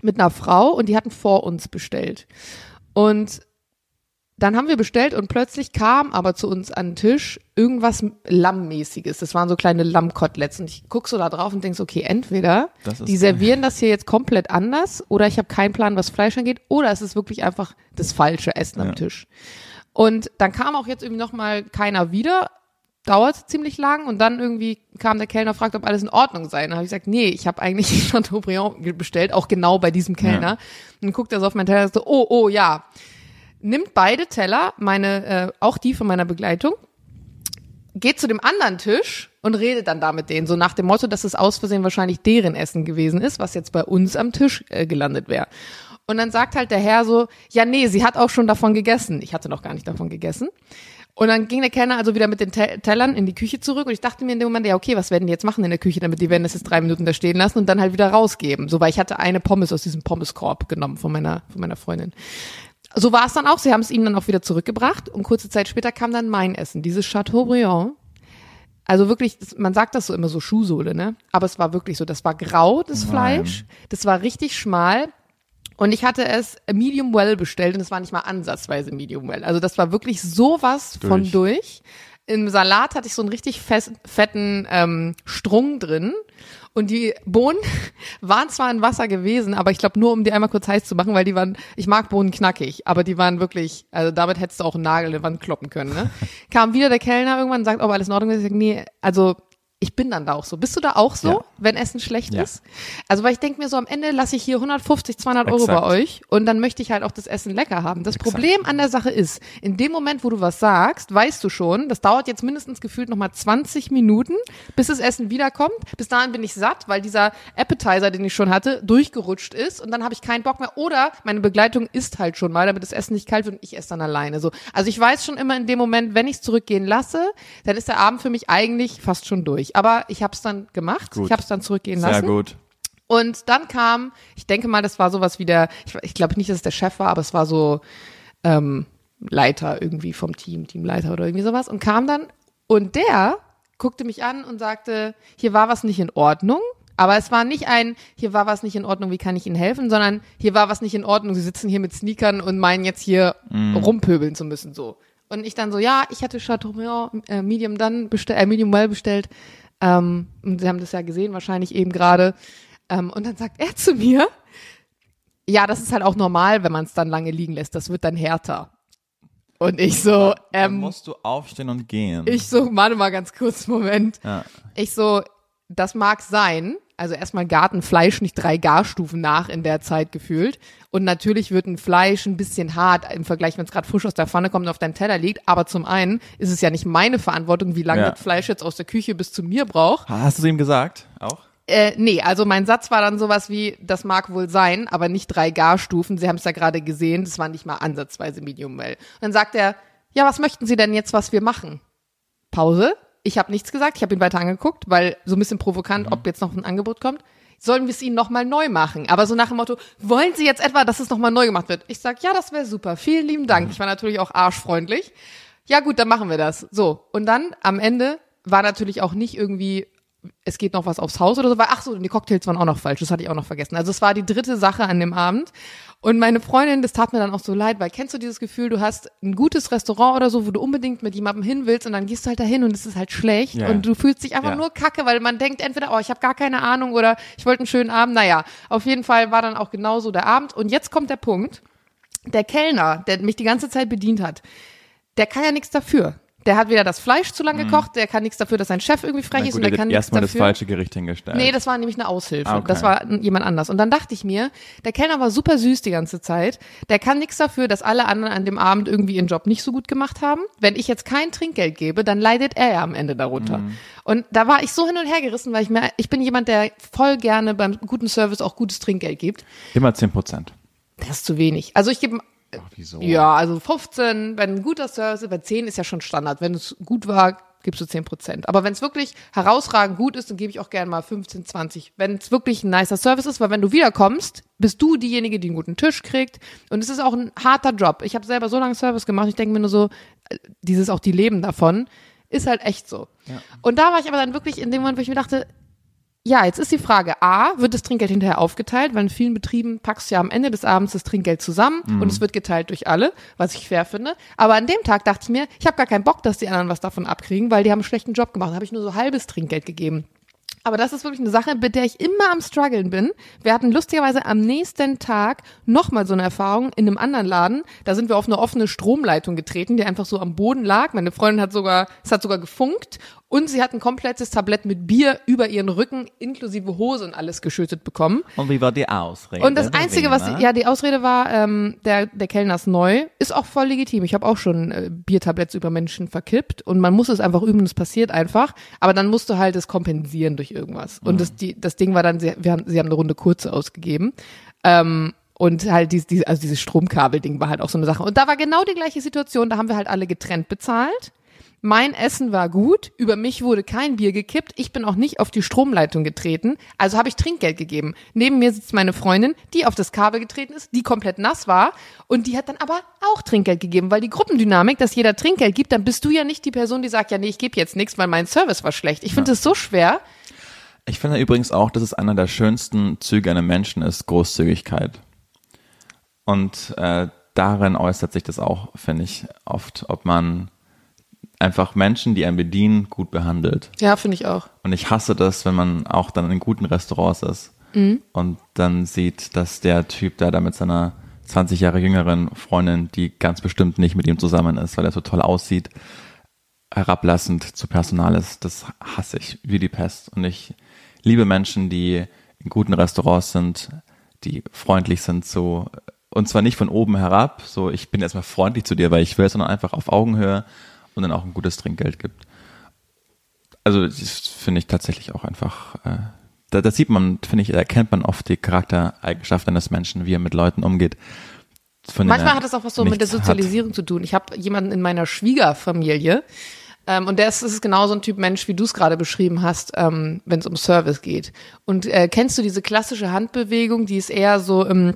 mit einer Frau und die hatten vor uns bestellt. Und dann haben wir bestellt und plötzlich kam aber zu uns an den Tisch irgendwas Lammmäßiges. Das waren so kleine Lammkoteletts. Und ich guck so da drauf und denk so, okay, entweder die servieren das hier jetzt komplett anders oder ich habe keinen Plan, was Fleisch angeht, oder es ist wirklich einfach das falsche Essen am Ja. Tisch. Und dann kam auch jetzt irgendwie noch mal keiner wieder. Dauert ziemlich lang und dann irgendwie kam der Kellner und fragte, ob alles in Ordnung sei. Dann habe ich gesagt, nee, ich habe eigentlich Chateaubriand bestellt, auch genau bei diesem Kellner. Ja. Und dann guckt er so auf meinen Teller und so, oh, oh, ja. Nimmt beide Teller, meine, äh, auch die von meiner Begleitung, geht zu dem anderen Tisch und redet dann da mit denen, so nach dem Motto, dass es aus Versehen wahrscheinlich deren Essen gewesen ist, was jetzt bei uns am Tisch äh, gelandet wäre. Und dann sagt halt der Herr so, ja nee, sie hat auch schon davon gegessen. Ich hatte noch gar nicht davon gegessen. Und dann ging der Kellner also wieder mit den Te Tellern in die Küche zurück und ich dachte mir in dem Moment, ja okay, was werden die jetzt machen in der Küche, damit die werden das jetzt drei Minuten da stehen lassen und dann halt wieder rausgeben. So, weil ich hatte eine Pommes aus diesem Pommeskorb genommen von meiner, von meiner Freundin. So war es dann auch. Sie haben es ihnen dann auch wieder zurückgebracht und kurze Zeit später kam dann mein Essen, dieses Chateaubriand. Also wirklich, man sagt das so immer so Schuhsohle, ne? Aber es war wirklich so. Das war grau, das Fleisch. Das war richtig schmal. Und ich hatte es medium well bestellt und es war nicht mal ansatzweise medium well. Also das war wirklich sowas von Durch. durch. Im Salat hatte ich so einen richtig fest, fetten ähm, Strung drin. Und die Bohnen waren zwar in Wasser gewesen, aber ich glaube nur, um die einmal kurz heiß zu machen, weil die waren, ich mag Bohnen knackig, aber die waren wirklich, also damit hättest du auch einen Nagel in die Wand kloppen können. Ne? Kam wieder der Kellner irgendwann und sagt, ob alles in Ordnung ist. Ich sag, nee, also ich bin dann da auch so. Bist du da auch so, Ja. wenn Essen schlecht Ja. ist? Also weil ich denke mir so, am Ende lasse ich hier 150, 200 Euro bei Exakt. euch und dann möchte ich halt auch das Essen lecker haben. Das Problem an der Sache ist, in dem Moment, wo du was sagst, weißt du schon, das dauert jetzt mindestens gefühlt nochmal 20 Minuten, bis das Essen wiederkommt. Bis dahin bin ich satt, weil dieser Appetizer, den ich schon hatte, durchgerutscht ist und dann habe ich keinen Bock mehr. Oder meine Begleitung isst halt schon mal, damit das Essen nicht kalt wird und ich esse dann alleine. So. Also ich weiß schon immer in dem Moment, wenn ich es zurückgehen lasse, dann ist der Abend für mich eigentlich fast schon durch. Aber ich habe es dann gemacht. Gut. Ich habe es dann zurückgehen Sehr lassen. gut. Und dann kam, ich denke mal, das war sowas wie der, ich, ich glaube nicht, dass es der Chef war, aber es war so ähm, Leiter irgendwie vom Team, Teamleiter oder irgendwie sowas und kam dann und der guckte mich an und sagte, hier war was nicht in Ordnung. Aber es war nicht ein, hier war was nicht in Ordnung, wie kann ich Ihnen helfen, sondern hier war was nicht in Ordnung, Sie sitzen hier mit Sneakern und meinen jetzt hier rumpöbeln zu müssen, so. Und ich dann so, ja, ich hatte Chateaubriand äh, Medium dann bestellt, äh, Medium Well bestellt. Ähm, und Sie haben das ja gesehen, wahrscheinlich eben gerade. Ähm, und dann sagt er zu mir, ja, das ist halt auch normal, wenn man es dann lange liegen lässt. Das wird dann härter. Und ich so, Dann ähm, musst du aufstehen und gehen. ich so, warte mal ganz kurz, Moment. ja. Ich so, das mag sein. Also erstmal Gartenfleisch nicht drei Garstufen nach in der Zeit gefühlt. Und natürlich wird ein Fleisch ein bisschen hart im Vergleich, wenn es gerade frisch aus der Pfanne kommt und auf deinem Teller liegt. Aber zum einen ist es ja nicht meine Verantwortung, wie lange Ja. das Fleisch jetzt aus der Küche bis zu mir braucht. Hast du es ihm gesagt? Auch? Äh, nee, also mein Satz war dann sowas wie, das mag wohl sein, aber nicht drei Garstufen. Sie haben es ja gerade gesehen, das war nicht mal ansatzweise Medium Well. Und dann sagt er, ja, was möchten Sie denn jetzt, was wir machen? Pause. Ich habe nichts gesagt, ich habe ihn weiter angeguckt, weil so ein bisschen provokant, ob jetzt noch ein Angebot kommt. Sollen wir es Ihnen nochmal neu machen? Aber so nach dem Motto, wollen Sie jetzt etwa, dass es nochmal neu gemacht wird? Ich sag, ja, das wäre super. Vielen lieben Dank. Ich war natürlich auch arschfreundlich. Ja gut, dann machen wir das. So. Und dann am Ende war natürlich auch nicht irgendwie, es geht noch was aufs Haus oder so, weil, ach so, die Cocktails waren auch noch falsch, das hatte ich auch noch vergessen. Also es war die dritte Sache an dem Abend. Und meine Freundin, das tat mir dann auch so leid, weil kennst du dieses Gefühl, du hast ein gutes Restaurant oder so, wo du unbedingt mit jemandem hin willst und dann gehst du halt dahin und es ist halt schlecht Ja. und du fühlst dich einfach Ja. nur kacke, weil man denkt entweder, oh, ich habe gar keine Ahnung oder ich wollte einen schönen Abend. Naja, auf jeden Fall war dann auch genauso der Abend. Und jetzt kommt der Punkt, der Kellner, der mich die ganze Zeit bedient hat, der kann ja nichts dafür. Der hat weder das Fleisch zu lang gekocht, der kann nichts dafür, dass sein Chef irgendwie frech Mhm. Na ist gut, und der er kann erstmal das falsche Gericht hingestellt. Nee, das war nämlich eine Aushilfe. Ah, okay. Das war jemand anders. Und dann dachte ich mir, der Kellner war super süß die ganze Zeit. Der kann nichts dafür, dass alle anderen an dem Abend irgendwie ihren Job nicht so gut gemacht haben. Wenn ich jetzt kein Trinkgeld gebe, dann leidet er ja am Ende darunter. Mhm. Und da war ich so hin und her gerissen, weil ich mir, ich bin jemand, der voll gerne beim guten Service auch gutes Trinkgeld gibt. Immer 10 Prozent. Das ist zu wenig. Also ich gebe Wieso? ja, also 15, wenn ein guter Service, bei 10 ist ja schon Standard. Wenn es gut war, gibst du 10 Prozent. Aber wenn es wirklich herausragend gut ist, dann gebe ich auch gerne mal 15, 20. Wenn es wirklich ein nicer Service ist, weil wenn du wiederkommst, bist du diejenige, die einen guten Tisch kriegt. Und es ist auch ein harter Job. Ich habe selber so lange Service gemacht, ich denke mir nur so, äh, dieses auch die leben davon, ist halt echt so. Und da war ich aber dann wirklich in dem Moment, wo ich mir dachte, ja, jetzt ist die Frage, A, wird das Trinkgeld hinterher aufgeteilt, weil in vielen Betrieben packst du ja am Ende des Abends das Trinkgeld zusammen und es wird geteilt durch alle, was ich fair finde. Aber an dem Tag dachte ich mir, ich habe gar keinen Bock, dass die anderen was davon abkriegen, weil die haben einen schlechten Job gemacht. Da habe ich nur so halbes Trinkgeld gegeben. Aber das ist wirklich eine Sache, mit der ich immer am struggeln bin. Wir hatten lustigerweise am nächsten Tag nochmal so eine Erfahrung in einem anderen Laden. Da sind wir auf eine offene Stromleitung getreten, die einfach so am Boden lag. Meine Freundin hat sogar, es hat sogar gefunkt und sie hat ein komplettes Tablett mit Bier über ihren Rücken inklusive Hose und alles geschüttet bekommen. Und wie war die Ausrede? Und das Einzige, was, ja, die Ausrede war, ähm, der, der Kellner ist neu, ist auch voll legitim. Ich habe auch schon äh, Biertabletts über Menschen verkippt und man muss es einfach üben, es passiert einfach. Aber dann musst du halt es kompensieren durch irgendwas. Und das, die, das Ding war dann, sie, wir haben, sie haben eine Runde kurze ausgegeben. Ähm, und halt dieses, diese, also dieses Stromkabelding war halt auch so eine Sache. Und da war genau die gleiche Situation, da haben wir halt alle getrennt bezahlt. Mein Essen war gut, über mich wurde kein Bier gekippt, ich bin auch nicht auf die Stromleitung getreten, also habe ich Trinkgeld gegeben. Neben mir sitzt meine Freundin, die auf das Kabel getreten ist, die komplett nass war und die hat dann aber auch Trinkgeld gegeben, weil die Gruppendynamik, dass jeder Trinkgeld gibt, dann bist du ja nicht die Person, die sagt, ja nee, ich gebe jetzt nichts, weil mein Service war schlecht. Ich finde das so schwer. Ich finde übrigens auch, dass es einer der schönsten Züge einem Menschen ist, Großzügigkeit. Und äh, darin äußert sich das auch, finde ich, oft, ob man einfach Menschen, die einen bedienen, gut behandelt. Ja, finde ich auch. Und ich hasse das, wenn man auch dann in guten Restaurants ist und dann sieht, dass der Typ da, da mit seiner 20 Jahre jüngeren Freundin, die ganz bestimmt nicht mit ihm zusammen ist, weil er so toll aussieht, herablassend zu Personal ist. Das hasse ich wie die Pest. Und ich liebe Menschen, die in guten Restaurants sind, die freundlich sind, so und zwar nicht von oben herab, so ich bin erstmal freundlich zu dir, weil ich will, sondern einfach auf Augenhöhe und dann auch ein gutes Trinkgeld gibt also das finde ich tatsächlich auch einfach, äh, da, da sieht man, finde ich, da erkennt man oft die Charaktereigenschaften eines Menschen, wie er mit Leuten umgeht. Manchmal hat es auch was so mit der nichts hat. Sozialisierung zu tun. Ich habe jemanden in meiner Schwiegerfamilie ähm, und der ist, ist genau so ein Typ Mensch, wie du es gerade beschrieben hast, ähm, wenn es um Service geht. Und äh, kennst du diese klassische Handbewegung, die ist eher so im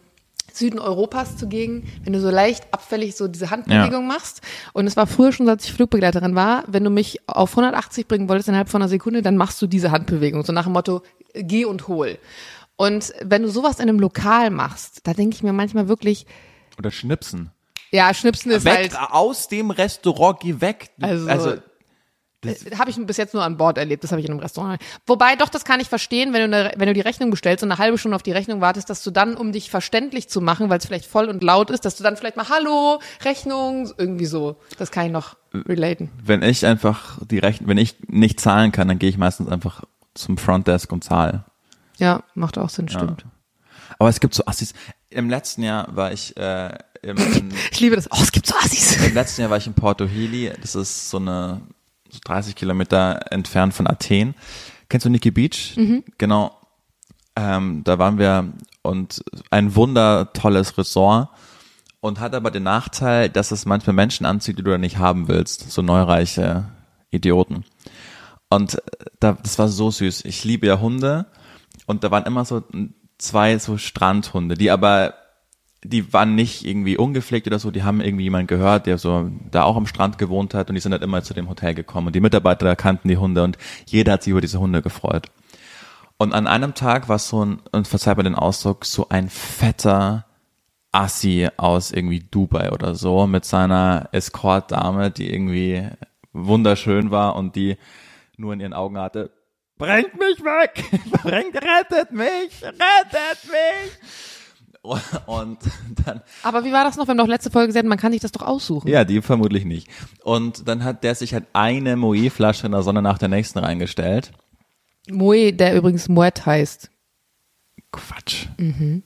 Süden Europas zugegen, wenn du so leicht abfällig so diese Handbewegung machst. Und es war früher schon, als ich Flugbegleiterin war, wenn du mich auf 180 bringen wolltest innerhalb von einer Sekunde, dann machst du diese Handbewegung, so nach dem Motto, geh und hol. Und wenn du sowas in einem Lokal machst, da denke ich mir manchmal wirklich, Oder schnipsen. ja, Schnipsen ist weg halt, aus dem Restaurant, geh weg. Also- also habe ich bis jetzt nur an Bord erlebt, das habe ich in einem Restaurant. Wobei, doch, das kann ich verstehen, wenn du, eine, wenn du die Rechnung bestellst und eine halbe Stunde auf die Rechnung wartest, dass du dann, um dich verständlich zu machen, weil es vielleicht voll und laut ist, dass du dann vielleicht mal Hallo, Rechnung, irgendwie so. Das kann ich noch relaten. wenn ich einfach die Rechnung, wenn ich nicht zahlen kann, dann gehe ich meistens einfach zum Frontdesk und zahle. Ja, macht auch Sinn, stimmt. Aber es gibt so Assis. Im letzten Jahr war ich äh, im, Ich liebe das. Oh, es gibt so Assis. Im letzten Jahr war ich in Porto Heli. Das ist so eine 30 Kilometer entfernt von Athen. Kennst du Nikki Beach? Genau. Ähm, da waren wir und ein wundertolles Resort. und hat aber den Nachteil, dass es manchmal Menschen anzieht, die du da nicht haben willst, so neureiche Idioten. Und äh, da, das war so süß. Ich liebe ja Hunde und da waren immer so zwei so Strandhunde, die aber die waren nicht irgendwie ungepflegt oder so, die haben irgendwie jemand gehört, der so da auch am Strand gewohnt hat und die sind halt immer zu dem Hotel gekommen und die Mitarbeiter kannten die Hunde und jeder hat sich über diese Hunde gefreut. Und an einem Tag war so ein, und verzeiht mir den Ausdruck, so ein fetter Assi aus irgendwie Dubai oder so mit seiner Escort-Dame, die irgendwie wunderschön war und die nur in ihren Augen hatte, bringt mich weg, bringt, rettet mich, rettet mich. Und dann. Aber wie war das noch? Wir haben doch letzte Folge gesagt, man kann sich das doch aussuchen. Ja, die vermutlich nicht. Und dann hat der sich halt eine Moe-Flasche in der Sonne nach der nächsten reingestellt. Moe, der übrigens Moet heißt. Quatsch. Mhm.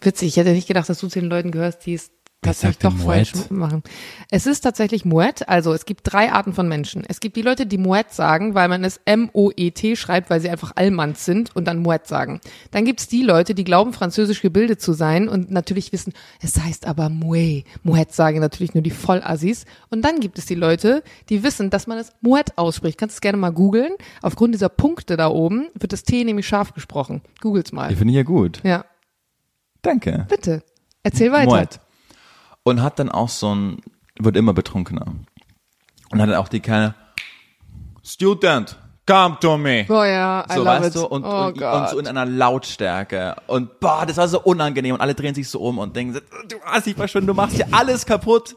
Witzig, ich hätte nicht gedacht, dass du zu den Leuten gehörst, die es tatsächlich doch falsch machen. Es ist tatsächlich Moet, also es gibt drei Arten von Menschen. Es gibt die Leute, die Moet sagen, weil man es M-O-E-T schreibt, weil sie einfach Allmanns sind und dann Moet sagen. Dann gibt's die Leute, die glauben, französisch gebildet zu sein und natürlich wissen, es heißt aber Moet. Moet sagen natürlich nur die Vollassis. Und dann gibt es die Leute, die wissen, dass man es Moet ausspricht. Kannst es gerne mal googeln. Aufgrund dieser Punkte da oben wird das T nämlich scharf gesprochen. Googles mal. Die finde ich ja gut. Ja. Danke. Bitte. Erzähl weiter. Moet. Und hat dann auch so ein, wird immer betrunkener. Und hat dann auch die kleine Student, come to me. Oh ja, I so, love weißt it. du, und, oh und, und so in einer Lautstärke. Und boah, das war so unangenehm. Und alle drehen sich so um und denken, du dich verschwunden, du machst hier alles kaputt.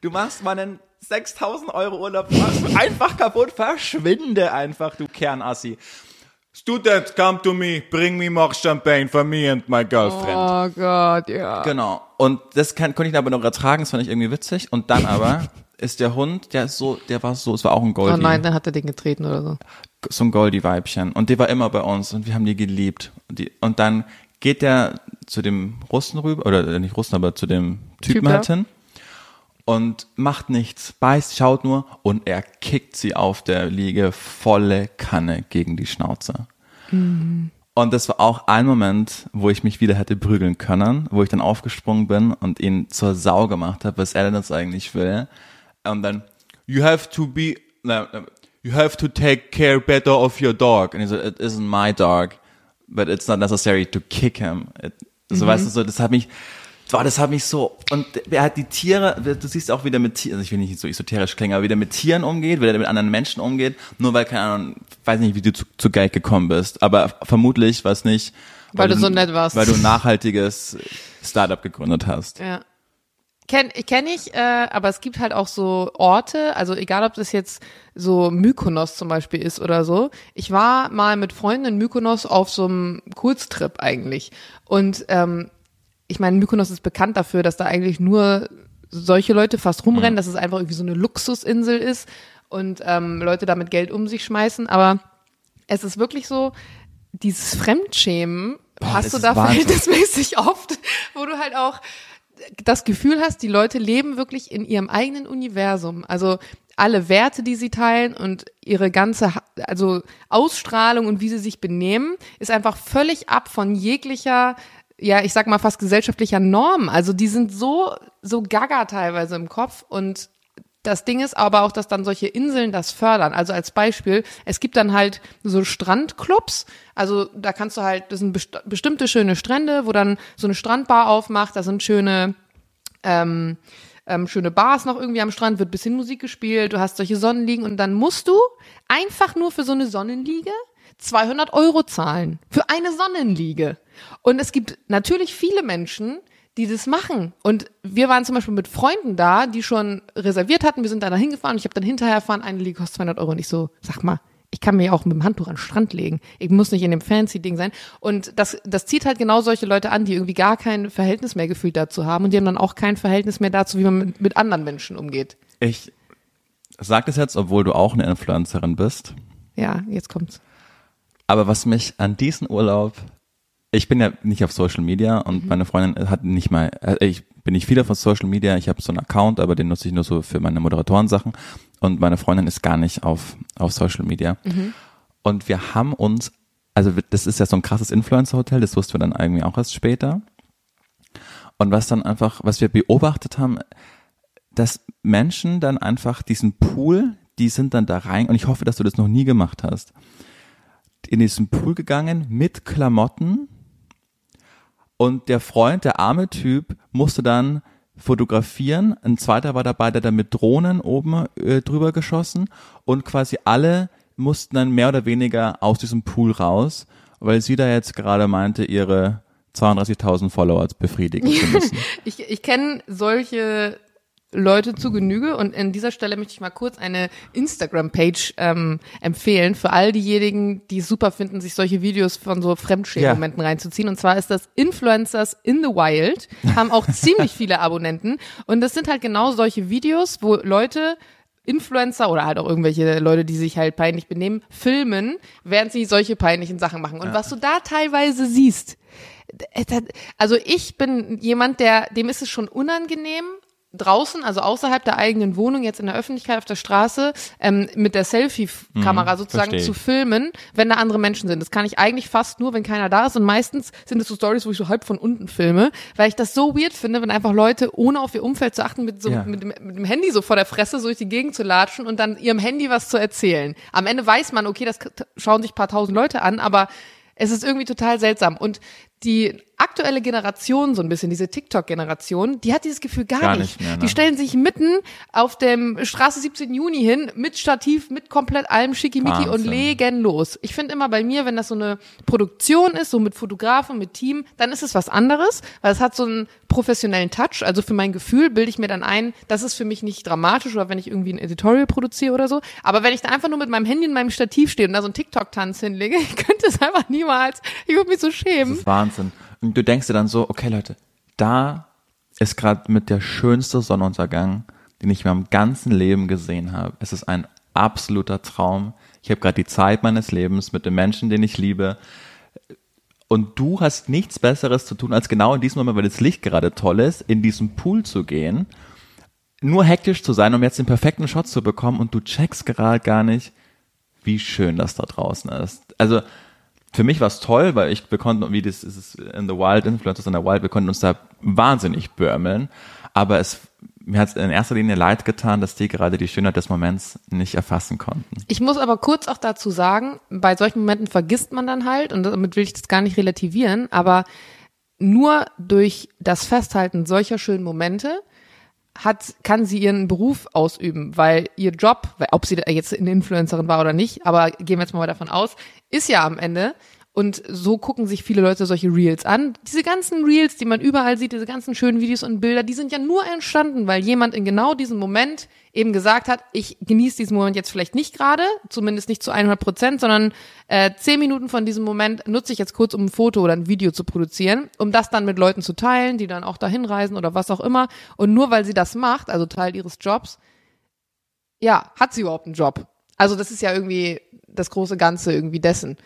Du machst meinen 6000 Euro Urlaub einfach kaputt. Verschwinde einfach, du Kernassi. Student, come to me, bring me more champagne for me and my girlfriend. Oh Gott, ja. Genau. Und das kann, konnte ich aber noch ertragen, das fand ich irgendwie witzig. Und dann aber ist der Hund, der ist so, der war so, es war auch ein Oh Goldie. nein, dann hat er den getreten oder so. So ein Goldie-Weibchen. Und der war immer bei uns und wir haben die geliebt. Und, die, und dann geht der zu dem Russen rüber, oder nicht Russen, aber zu dem Typen Typ halt hin und macht nichts, beißt, schaut nur und er kickt sie auf der Liege volle Kanne gegen die Schnauze. Und das war auch ein Moment, wo ich mich wieder hätte prügeln können, wo ich dann aufgesprungen bin und ihn zur Sau gemacht habe, was er denn jetzt eigentlich will. Und dann, you have to be, you have to take care better of your dog. And he said, it isn't my dog, but it's not necessary to kick him. It, so weißt du, so, das hat mich, Boah, das hat mich so, und er hat die Tiere, du siehst auch wieder mit Tieren, also ich will nicht so esoterisch klingen, aber wie der mit Tieren umgeht, wie der mit anderen Menschen umgeht, nur weil, keine Ahnung, weiß nicht, wie du zu, zu Geld gekommen bist, aber vermutlich war es nicht, Weil du so nett warst. Weil du ein nachhaltiges Startup gegründet hast. Ja. Kenn, kenn ich, äh, aber es gibt halt auch so Orte, also egal ob das jetzt so Mykonos zum Beispiel ist oder so. Ich war mal mit Freunden in Mykonos auf so einem Kurztrip eigentlich. Und ähm, ich meine, Mykonos ist bekannt dafür, dass da eigentlich nur solche Leute fast rumrennen, dass es einfach irgendwie so eine Luxusinsel ist und ähm, Leute damit Geld um sich schmeißen. Aber es ist wirklich so, dieses Fremdschämen hast das du da verhältnismäßig oft, wo du halt auch das Gefühl hast, die Leute leben wirklich in ihrem eigenen Universum. Also alle Werte, die sie teilen und ihre ganze, also Ausstrahlung und wie sie sich benehmen, ist einfach völlig ab von jeglicher, ja, ich sag mal fast gesellschaftlicher Norm. Also die sind so, so gaga teilweise im Kopf und das Ding ist aber auch, dass dann solche Inseln das fördern. Also als Beispiel, es gibt dann halt so Strandclubs. Also da kannst du halt, das sind best bestimmte schöne Strände, wo dann so eine Strandbar aufmacht. Da sind schöne, ähm, ähm, schöne Bars noch irgendwie am Strand, wird bisschen Musik gespielt. Du hast solche Sonnenliegen und dann musst du einfach nur für so eine Sonnenliege 200 Euro zahlen. Für eine Sonnenliege. Und es gibt natürlich viele Menschen, die das machen. Und wir waren zum Beispiel mit Freunden da, die schon reserviert hatten. Wir sind da dahin gefahren. Ich habe dann hinterher erfahren, eine Liege kostet 200 Euro. Und ich so, sag mal, ich kann mir auch mit dem Handtuch an den Strand legen. Ich muss nicht in dem fancy Ding sein. Und das, das zieht halt genau solche Leute an, die irgendwie gar kein Verhältnis mehr gefühlt dazu haben. Und die haben dann auch kein Verhältnis mehr dazu, wie man mit, mit anderen Menschen umgeht. Ich sag das jetzt, obwohl du auch eine Influencerin bist. Ja, jetzt kommt's. Aber was mich an diesen Urlaub, ich bin ja nicht auf Social Media und meine Freundin hat nicht mal, äh, ich bin nicht viel auf Social Media, ich habe so einen Account, aber den nutze ich nur so für meine Moderatorensachen. Und meine Freundin ist gar nicht auf, auf Social Media. Und wir haben uns, also das ist ja so ein krasses Influencer-Hotel, das wussten wir dann irgendwie auch erst später. Und was dann einfach, was wir beobachtet haben, dass Menschen dann einfach diesen Pool, die sind dann da rein, und ich hoffe, dass du das noch nie gemacht hast, in diesen Pool gegangen mit Klamotten und der Freund, der arme Typ, musste dann fotografieren. Ein zweiter war dabei, der da mit Drohnen oben äh, drüber geschossen und quasi alle mussten dann mehr oder weniger aus diesem Pool raus, weil sie da jetzt gerade meinte, ihre 32.000 Follower befriedigen zu müssen. ich ich kenne solche Leute zu Genüge und an dieser Stelle möchte ich mal kurz eine Instagram-Page ähm, empfehlen für all diejenigen, die es super finden, sich solche Videos von so Fremdschämen-Momenten ja. reinzuziehen. Und zwar ist das Influencers in the Wild, haben auch ziemlich viele Abonnenten und das sind halt genau solche Videos, wo Leute Influencer oder halt auch irgendwelche Leute, die sich halt peinlich benehmen, filmen, während sie solche peinlichen Sachen machen. Und ja. was du da teilweise siehst, also ich bin jemand, der, dem ist es schon unangenehm, draußen, also außerhalb der eigenen Wohnung, jetzt in der Öffentlichkeit auf der Straße, ähm, mit der Selfie-Kamera mhm, sozusagen zu filmen, wenn da andere Menschen sind. Das kann ich eigentlich fast nur, wenn keiner da ist. Und meistens sind es so Stories, wo ich so halb von unten filme, weil ich das so weird finde, wenn einfach Leute, ohne auf ihr Umfeld zu achten, mit, so, ja. mit, dem, mit dem Handy so vor der Fresse so durch die Gegend zu latschen und dann ihrem Handy was zu erzählen. Am Ende weiß man, okay, das schauen sich paar tausend Leute an, aber es ist irgendwie total seltsam. Und die aktuelle Generation, so ein bisschen diese TikTok-Generation, die hat dieses Gefühl gar, gar nicht. nicht mehr, ne? Die stellen sich mitten auf dem Straße 17 Juni hin, mit Stativ, mit komplett allem Schickimicki und legen los. Ich finde immer bei mir, wenn das so eine Produktion ist, so mit Fotografen, mit Team, dann ist es was anderes, weil es hat so einen professionellen Touch. Also für mein Gefühl bilde ich mir dann ein, das ist für mich nicht dramatisch oder wenn ich irgendwie ein Editorial produziere oder so. Aber wenn ich da einfach nur mit meinem Handy in meinem Stativ stehe und da so einen TikTok-Tanz hinlege, ich könnte es einfach niemals. Ich würde mich so schämen. Das ist Wahnsinn. Und du denkst dir dann so, okay Leute, da ist gerade mit der schönste Sonnenuntergang, den ich in meinem ganzen Leben gesehen habe. Es ist ein absoluter Traum. Ich habe gerade die Zeit meines Lebens mit dem Menschen, den ich liebe. Und du hast nichts Besseres zu tun, als genau in diesem Moment, weil das Licht gerade toll ist, in diesen Pool zu gehen, nur hektisch zu sein, um jetzt den perfekten Shot zu bekommen und du checkst gerade gar nicht, wie schön das da draußen ist. Also für mich war es toll, weil ich, wir konnten, wie das ist in the Wild, Influencers in the Wild, wir konnten uns da wahnsinnig börmeln. Aber es, mir hat es in erster Linie leid getan, dass die gerade die Schönheit des Moments nicht erfassen konnten. Ich muss aber kurz auch dazu sagen, bei solchen Momenten vergisst man dann halt, und damit will ich das gar nicht relativieren, aber nur durch das Festhalten solcher schönen Momente hat, kann sie ihren Beruf ausüben, weil ihr Job, ob sie jetzt eine Influencerin war oder nicht, aber gehen wir jetzt mal davon aus, ist ja am Ende und so gucken sich viele Leute solche Reels an. Diese ganzen Reels, die man überall sieht, diese ganzen schönen Videos und Bilder, die sind ja nur entstanden, weil jemand in genau diesem Moment eben gesagt hat, ich genieße diesen Moment jetzt vielleicht nicht gerade, zumindest nicht zu 100 Prozent, sondern äh, zehn Minuten von diesem Moment nutze ich jetzt kurz, um ein Foto oder ein Video zu produzieren, um das dann mit Leuten zu teilen, die dann auch dahin reisen oder was auch immer. Und nur weil sie das macht, also Teil ihres Jobs, ja, hat sie überhaupt einen Job. Also das ist ja irgendwie das große Ganze irgendwie dessen.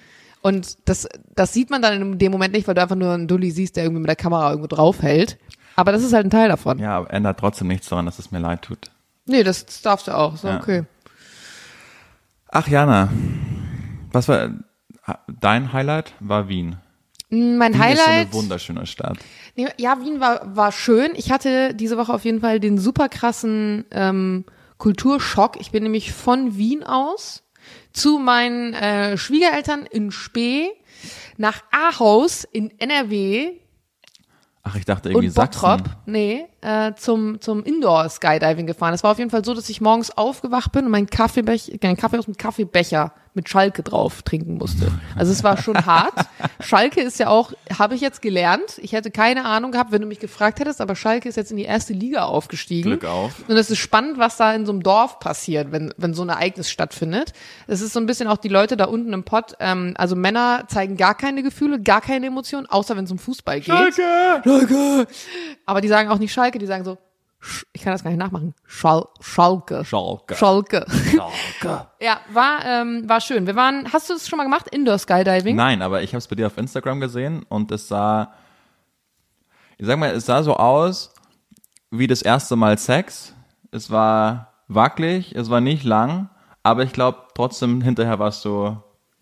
Und das, das sieht man dann in dem Moment nicht, weil du einfach nur einen Dulli siehst, der irgendwie mit der Kamera irgendwo draufhält. Aber das ist halt ein Teil davon. Ja, aber ändert trotzdem nichts daran, dass es mir leid tut. Nee, das, das darfst du auch. So, ja. okay. Ach, Jana, was war dein Highlight? War Wien. Mm, mein Wien Highlight. Ist so eine wunderschöne Stadt. Ja, Wien war, war schön. Ich hatte diese Woche auf jeden Fall den super krassen ähm, Kulturschock. Ich bin nämlich von Wien aus zu meinen äh, Schwiegereltern in Spee, nach Ahaus in NRW. Ach, ich dachte irgendwie und Bottrop, Sachsen. Nee, äh, zum, zum Indoor-Skydiving gefahren. Es war auf jeden Fall so, dass ich morgens aufgewacht bin und meinen Kaffeebecher, meinen Kaffee aus dem Kaffeebecher mit Schalke drauf trinken musste. Also es war schon hart. Schalke ist ja auch, habe ich jetzt gelernt. Ich hätte keine Ahnung gehabt, wenn du mich gefragt hättest, aber Schalke ist jetzt in die erste Liga aufgestiegen. Glück auf. Und es ist spannend, was da in so einem Dorf passiert, wenn, wenn so ein Ereignis stattfindet. Es ist so ein bisschen auch die Leute da unten im Pott, ähm, also Männer zeigen gar keine Gefühle, gar keine Emotionen, außer wenn es um Fußball geht. Schalke! Schalke! Aber die sagen auch nicht Schalke, die sagen so, ich kann das gar nicht nachmachen. Schal Schalke. Schalke. Schalke. Schalke. ja, war, ähm, war schön. Wir waren, hast du das schon mal gemacht, Indoor Skydiving? Nein, aber ich habe es bei dir auf Instagram gesehen und es sah, ich sag mal, es sah so aus wie das erste Mal Sex. Es war wackelig, es war nicht lang, aber ich glaube trotzdem hinterher warst du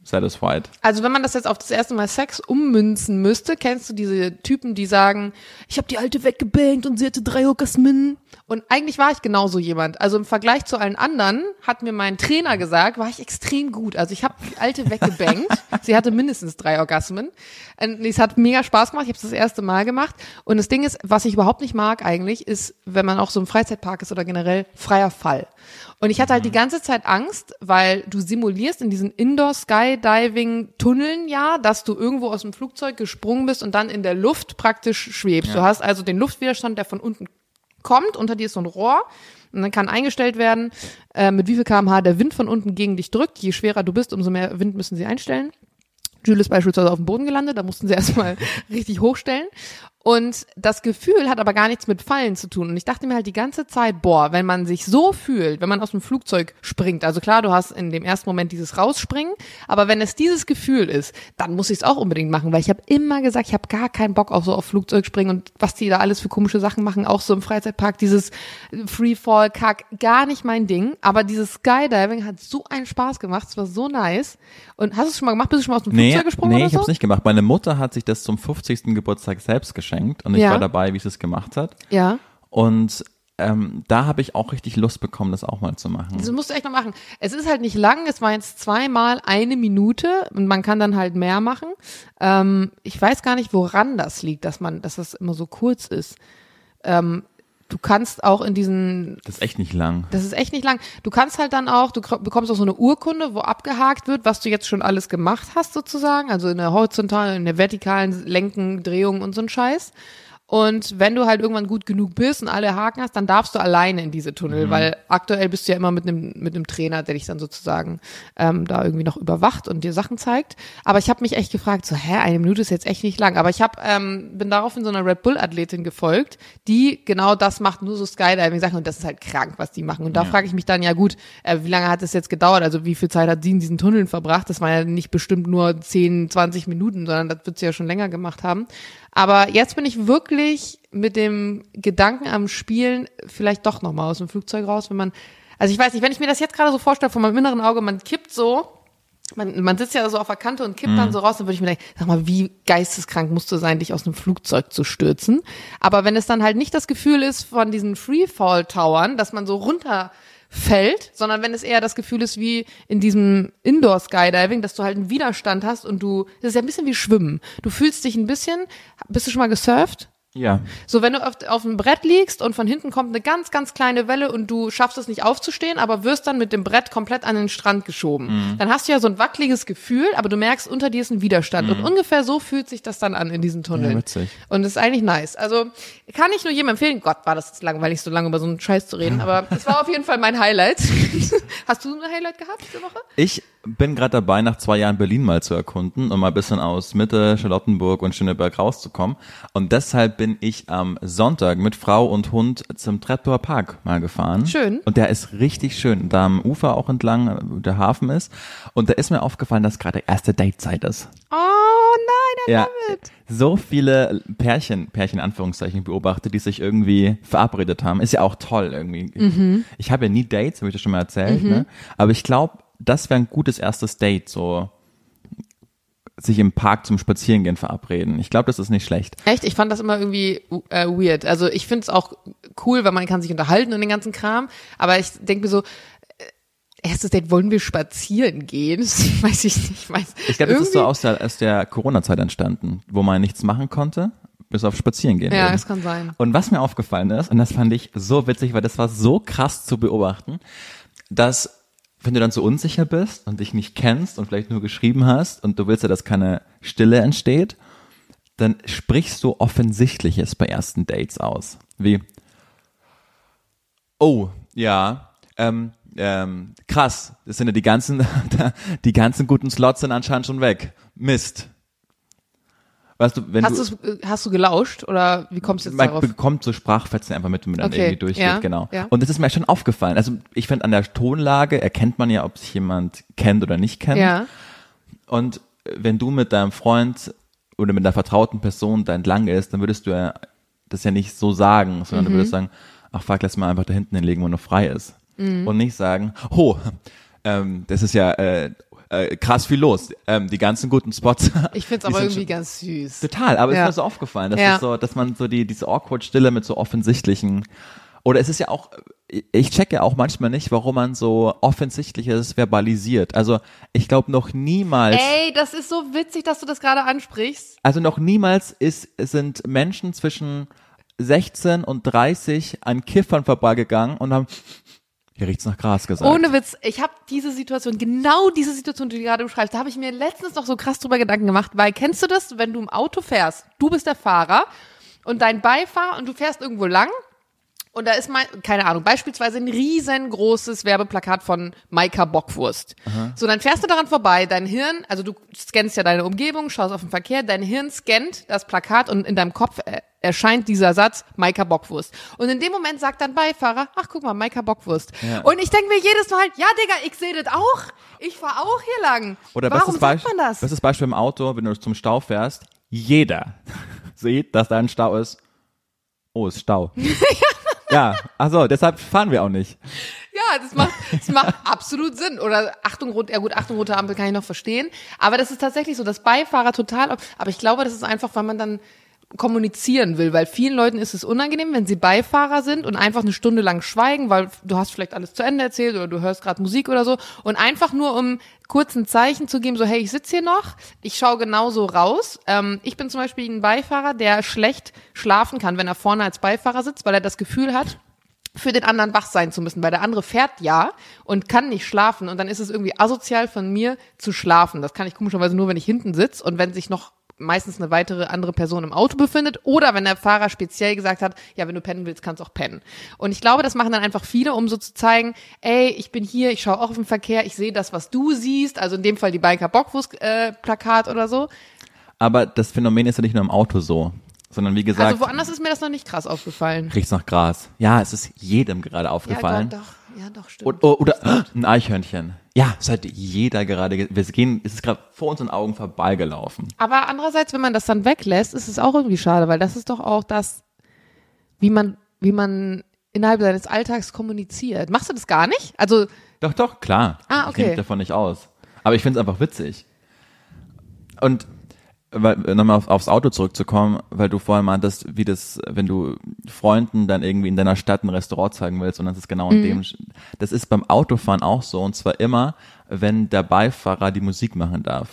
satisfied. Also wenn man das jetzt auf das erste Mal Sex ummünzen müsste, kennst du diese Typen, die sagen, ich habe die alte weggebankt und sie hatte drei Orgasmen. Und eigentlich war ich genauso jemand. Also im Vergleich zu allen anderen hat mir mein Trainer gesagt, war ich extrem gut. Also ich habe die alte weggebankt. sie hatte mindestens drei Orgasmen. Und es hat mega Spaß gemacht. Ich habe es das erste Mal gemacht. Und das Ding ist, was ich überhaupt nicht mag eigentlich, ist, wenn man auch so im Freizeitpark ist oder generell freier Fall. Und ich hatte halt die ganze Zeit Angst, weil du simulierst in diesen Indoor-Skydiving-Tunneln ja, dass du irgendwo aus dem Flugzeug gesprungen bist und dann in der Luft praktisch schwebst. Ja. Du hast also den Luftwiderstand, der von unten kommt, unter dir ist so ein Rohr und dann kann eingestellt werden, äh, mit wie viel kmh der Wind von unten gegen dich drückt. Je schwerer du bist, umso mehr Wind müssen sie einstellen. Jules ist beispielsweise auf dem Boden gelandet, da mussten sie erstmal richtig hochstellen. Und das Gefühl hat aber gar nichts mit Fallen zu tun. Und ich dachte mir halt die ganze Zeit, boah, wenn man sich so fühlt, wenn man aus dem Flugzeug springt, also klar, du hast in dem ersten Moment dieses Rausspringen, aber wenn es dieses Gefühl ist, dann muss ich es auch unbedingt machen, weil ich habe immer gesagt, ich habe gar keinen Bock auf so auf Flugzeugspringen und was die da alles für komische Sachen machen, auch so im Freizeitpark, dieses Freefall-Kack, gar nicht mein Ding. Aber dieses Skydiving hat so einen Spaß gemacht, es war so nice. Und hast du es schon mal gemacht? Bist du schon mal aus dem Nee, Flugzeug gesprungen nee ich so? habe es nicht gemacht. Meine Mutter hat sich das zum 50. Geburtstag selbst geschenkt und ich Ja. war dabei, wie sie es gemacht hat. Ja. Und ähm, da habe ich auch richtig Lust bekommen, das auch mal zu machen. Das musst du echt mal machen. Es ist halt nicht lang, es war jetzt zweimal eine Minute und man kann dann halt mehr machen. Ähm, ich weiß gar nicht, woran das liegt, dass man, dass das immer so kurz ist. Ähm, du kannst auch in diesen Das ist echt nicht lang. Das ist echt nicht lang. Du kannst halt dann auch, du bekommst auch so eine Urkunde, wo abgehakt wird, was du jetzt schon alles gemacht hast sozusagen, also in der horizontalen, in der vertikalen Lenken, Drehung und so ein Scheiß. Und wenn du halt irgendwann gut genug bist und alle Haken hast, dann darfst du alleine in diese Tunnel, weil aktuell bist du ja immer mit einem mit einem Trainer, der dich dann sozusagen ähm, da irgendwie noch überwacht und dir Sachen zeigt. Aber ich habe mich echt gefragt, so hä, eine Minute ist jetzt echt nicht lang. Aber ich habe ähm, bin daraufhin so einer Red Bull Athletin gefolgt, die genau das macht, nur so Skydiving Sachen und das ist halt krank, was die machen. Und da frage ich mich dann ja gut, äh, wie lange hat es jetzt gedauert? Also wie viel Zeit hat sie in diesen Tunneln verbracht? Das war ja nicht bestimmt nur 10, 20 Minuten, sondern das wird sie ja schon länger gemacht haben. Aber jetzt bin ich wirklich mit dem Gedanken am Spielen vielleicht doch noch mal aus dem Flugzeug raus, wenn man, also ich weiß nicht, wenn ich mir das jetzt gerade so vorstelle von meinem inneren Auge, man kippt so, man, man sitzt ja so auf der Kante und kippt dann so raus, dann würde ich mir denken, sag mal, wie geisteskrank musst du sein, dich aus einem Flugzeug zu stürzen. Aber wenn es dann halt nicht das Gefühl ist von diesen Freefall-Towern, dass man so runter fällt, sondern wenn es eher das Gefühl ist wie in diesem Indoor-Skydiving, dass du halt einen Widerstand hast und du, das ist ja ein bisschen wie Schwimmen. Du fühlst dich ein bisschen, bist du schon mal gesurft? Ja. So, wenn du auf, auf dem Brett liegst und von hinten kommt eine ganz, ganz kleine Welle und du schaffst es nicht aufzustehen, aber wirst dann mit dem Brett komplett an den Strand geschoben. Dann hast du ja so ein wackeliges Gefühl, aber du merkst, unter dir ist ein Widerstand. Und ungefähr so fühlt sich das dann an in diesen Tunneln. Ja, witzig. Und das ist eigentlich nice. Also kann ich nur jedem empfehlen. Gott, war das jetzt langweilig, so lange über so einen Scheiß zu reden. Aber es war auf jeden Fall mein Highlight. Hast du ein Highlight gehabt diese Woche? Ich bin gerade dabei, nach zwei Jahren Berlin mal zu erkunden und mal ein bisschen aus Mitte, Charlottenburg und Schöneberg rauszukommen. Und deshalb bin ich am Sonntag mit Frau und Hund zum Treptower Park mal gefahren. Schön. Und der ist richtig schön. Da am Ufer auch entlang, wo der Hafen ist. Und da ist mir aufgefallen, dass gerade erste Datezeit ist. Oh nein, I Ja, love it. so viele Pärchen, Pärchen in Anführungszeichen beobachtet, die sich irgendwie verabredet haben. Ist ja auch toll irgendwie. Mhm. Ich habe ja nie Dates, habe ich das schon mal erzählt, ne? Aber ich glaube, das wäre ein gutes erstes Date, so sich im Park zum Spazierengehen verabreden. Ich glaube, das ist nicht schlecht. Echt? Ich fand das immer irgendwie äh, weird. Also ich finde es auch cool, weil man kann sich unterhalten und den ganzen Kram. Aber ich denke mir so, äh, erstes Date, wollen wir spazieren gehen? Das weiß ich nicht. Ich, weiß, Ich glaube, das ist so aus der, aus der Corona-Zeit entstanden, wo man nichts machen konnte, bis auf Spazierengehen. Ja, eben. das kann sein. Und was mir aufgefallen ist, und das fand ich so witzig, weil das war so krass zu beobachten, dass wenn du dann so unsicher bist und dich nicht kennst und vielleicht nur geschrieben hast und du willst ja, dass keine Stille entsteht, dann sprichst du Offensichtliches bei ersten Dates aus. Wie, oh, ja, ähm, ähm, krass, das sind ja die ganzen, die ganzen guten Slots sind anscheinend schon weg. Mist. Weißt du, wenn Hast, du, du's- hast du gelauscht oder wie kommst du jetzt man darauf? bekommt so Sprachfetzen einfach mit, wenn man dann Okay, irgendwie durchgeht, ja, genau. ja. Und das ist mir schon aufgefallen. Also ich finde, an der Tonlage erkennt man ja, ob sich jemand kennt oder nicht kennt. Ja. Und wenn du mit deinem Freund oder mit einer vertrauten Person da entlang ist, dann würdest du ja das ja nicht so sagen, sondern du Mhm. würdest sagen, ach fuck, lass mal einfach da hinten hinlegen, wo noch frei ist. Mhm. Und nicht sagen, oh, ähm, das ist ja, äh, äh, krass viel los. Ähm, die ganzen guten Spots. Ich find's die aber irgendwie ganz süß. Total, aber Ja. es ist mir so aufgefallen, dass, Ja. es so, dass man so die, diese awkward Stille mit so offensichtlichen, oder es ist ja auch, ich checke auch manchmal nicht, warum man so offensichtliches verbalisiert. Also ich glaube noch niemals, Ey, das ist so witzig, dass du das gerade ansprichst. also noch niemals ist, sind Menschen zwischen 16 und 30 an Kiffern vorbeigegangen und haben, hier riecht's nach Gras gesagt. Ohne Witz, ich habe diese Situation, genau diese Situation, die du gerade beschreibst, da habe ich mir letztens noch so krass drüber Gedanken gemacht, weil kennst du das, wenn du im Auto fährst, du bist der Fahrer und dein Beifahrer und du fährst irgendwo lang und da ist mal, keine Ahnung, beispielsweise ein riesengroßes Werbeplakat von Maika Bockwurst. So, dann fährst du daran vorbei, dein Hirn, also du scannst ja deine Umgebung, schaust auf den Verkehr, dein Hirn scannt das Plakat und in deinem Kopf äh, erscheint dieser Satz, Maika Bockwurst. Und in dem Moment sagt dein Beifahrer, ach guck mal, Maika Bockwurst. Ja. Und ich denke mir jedes Mal, ja Digga, ich sehe das auch. Ich fahr auch hier lang. Oder Warum sagt man das? bestes Beispiel im Auto, wenn du zum Stau fährst, jeder sieht, dass da ein Stau ist. Oh, ist Stau. ja, also deshalb fahren wir auch nicht. Ja, das macht, das macht absolut Sinn. Oder Achtung, rot, ja gut, Achtung, rote Ampel kann ich noch verstehen. Aber das ist tatsächlich so, dass Beifahrer total, aber ich glaube, das ist einfach, weil man dann kommunizieren will, weil vielen Leuten ist es unangenehm, wenn sie Beifahrer sind und einfach eine Stunde lang schweigen, weil du hast vielleicht alles zu Ende erzählt oder du hörst gerade Musik oder so und einfach nur um kurz ein Zeichen zu geben, so hey, ich sitze hier noch, ich schaue genauso raus. Ähm, ich bin zum Beispiel ein Beifahrer, der schlecht schlafen kann, wenn er vorne als Beifahrer sitzt, weil er das Gefühl hat, für den anderen wach sein zu müssen, weil der andere fährt ja und kann nicht schlafen und dann ist es irgendwie asozial von mir zu schlafen. Das kann ich komischerweise nur, wenn ich hinten sitze und wenn sich noch meistens eine weitere andere Person im Auto befindet oder wenn der Fahrer speziell gesagt hat, ja, wenn du pennen willst, kannst du auch pennen. Und ich glaube, das machen dann einfach viele, um so zu zeigen, ey, ich bin hier, ich schaue auch auf den Verkehr, ich sehe das, was du siehst, also in dem Fall die Biker Bockwurst äh, Plakat oder so. Aber das Phänomen ist ja nicht nur im Auto so, sondern wie gesagt, Also woanders ist mir das noch nicht krass aufgefallen. riecht's nach Gras. Ja, es ist jedem gerade Ja, aufgefallen. doch, doch, ja, doch, stimmt. Oder, oder ein Eichhörnchen. Ja, es hat jeder gerade, ge- wir gehen, es ist gerade vor unseren Augen vorbeigelaufen. Aber andererseits, wenn man das dann weglässt, ist es auch irgendwie schade, weil das ist doch auch das, wie man, wie man innerhalb seines Alltags kommuniziert. Machst du das gar nicht? Also, Doch, doch, klar. Ah, Ich okay. nehme mich davon nicht aus. Aber ich finde es einfach witzig. Und weil, nochmal auf, aufs Auto zurückzukommen, weil du vorhin meintest, wie das, wenn du Freunden dann irgendwie in deiner Stadt ein Restaurant zeigen willst und das ist genau in dem, das ist beim Autofahren auch so und zwar immer, wenn der Beifahrer die Musik machen darf.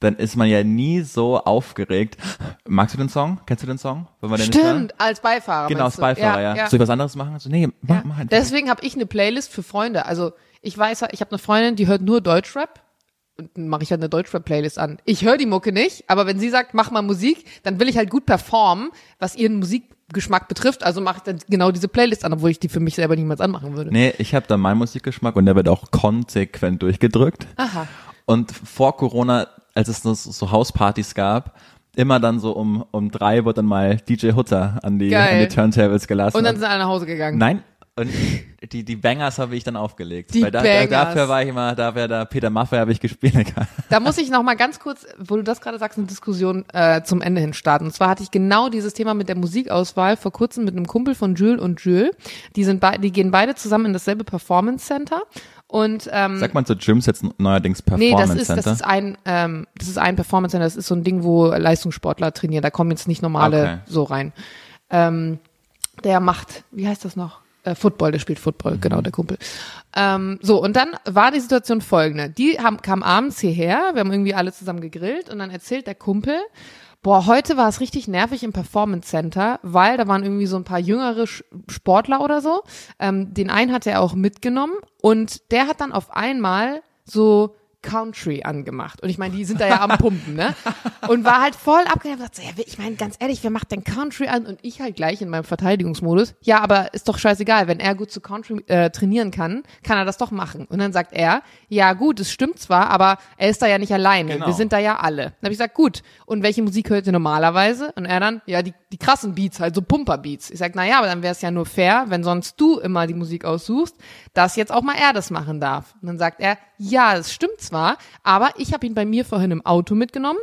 Dann ist man ja nie so aufgeregt. Magst du den Song? Kennst du den Song? Wenn man den stimmt, als Beifahrer. Genau, als? Beifahrer, ja. Soll ich was anderes machen? So, nee, mach, Ja. mach. Deswegen habe ich eine Playlist für Freunde. Also ich weiß, ich habe eine Freundin, die hört nur Deutschrap. Und dann mache ich halt eine Deutschrap-Playlist an. Ich höre die Mucke nicht, aber wenn sie sagt, mach mal Musik, dann will ich halt gut performen, was ihren Musikgeschmack betrifft. Also mache ich dann genau diese Playlist an, obwohl ich die für mich selber niemals anmachen würde. Nee, ich habe da meinen Musikgeschmack und der wird auch konsequent durchgedrückt. Aha. Und vor Corona, als es so, so Hauspartys gab, immer dann so um, um drei wird dann mal DJ Hutter an die, Geil. an die Turntables gelassen. Und dann sind alle nach Hause gegangen. Nein, und die, die Bangers habe ich dann aufgelegt. Die Weil da, Bangers. Da, dafür war ich immer, dafür da Peter Maffay habe ich gespielt. Da muss ich noch mal ganz kurz, wo du das gerade sagst, eine Diskussion äh, zum Ende hin starten. Und zwar hatte ich genau dieses Thema mit der Musikauswahl vor kurzem mit einem Kumpel von Jules und Jules. Die sind bei, die gehen beide zusammen in dasselbe Performance Center. Und ähm, Sagt man zu Gyms jetzt neuerdings nee, Performance das ist Center? das ist ein ähm, das ist ein Performance Center. Das ist so ein Ding, wo Leistungssportler trainieren. Da kommen jetzt nicht normale Okay. so rein. Ähm, der macht, wie heißt das noch? Äh, Football, der spielt Football, Mhm. genau, der Kumpel. Ähm, so, und dann war die Situation folgende. Die haben, kamen abends hierher, wir haben irgendwie alle zusammen gegrillt und dann erzählt der Kumpel, boah, heute war es richtig nervig im Performance Center, weil da waren irgendwie so ein paar jüngere Sportler oder so. Ähm, den einen hat er auch mitgenommen und der hat dann auf einmal so Country angemacht. Und ich meine, die sind da ja am Pumpen, ne? Und war halt voll abgenervt so, ja, ich meine, ganz ehrlich, wer macht denn Country an? Und ich halt gleich in meinem Verteidigungsmodus, ja, aber ist doch scheißegal, wenn er gut zu Country äh, trainieren kann, kann er das doch machen. Und dann sagt er, ja gut, es stimmt zwar, aber er ist da ja nicht alleine. Genau. Wir sind da ja alle. Dann habe ich gesagt, gut, und welche Musik hört ihr normalerweise? Und er dann, ja, die, die krassen Beats, halt so Pumper-Beats. Ich sag, na ja, aber dann wäre es ja nur fair, wenn sonst du immer die Musik aussuchst, dass jetzt auch mal er das machen darf. Und dann sagt er, ja, das stimmt zwar, aber ich habe ihn bei mir vorhin im Auto mitgenommen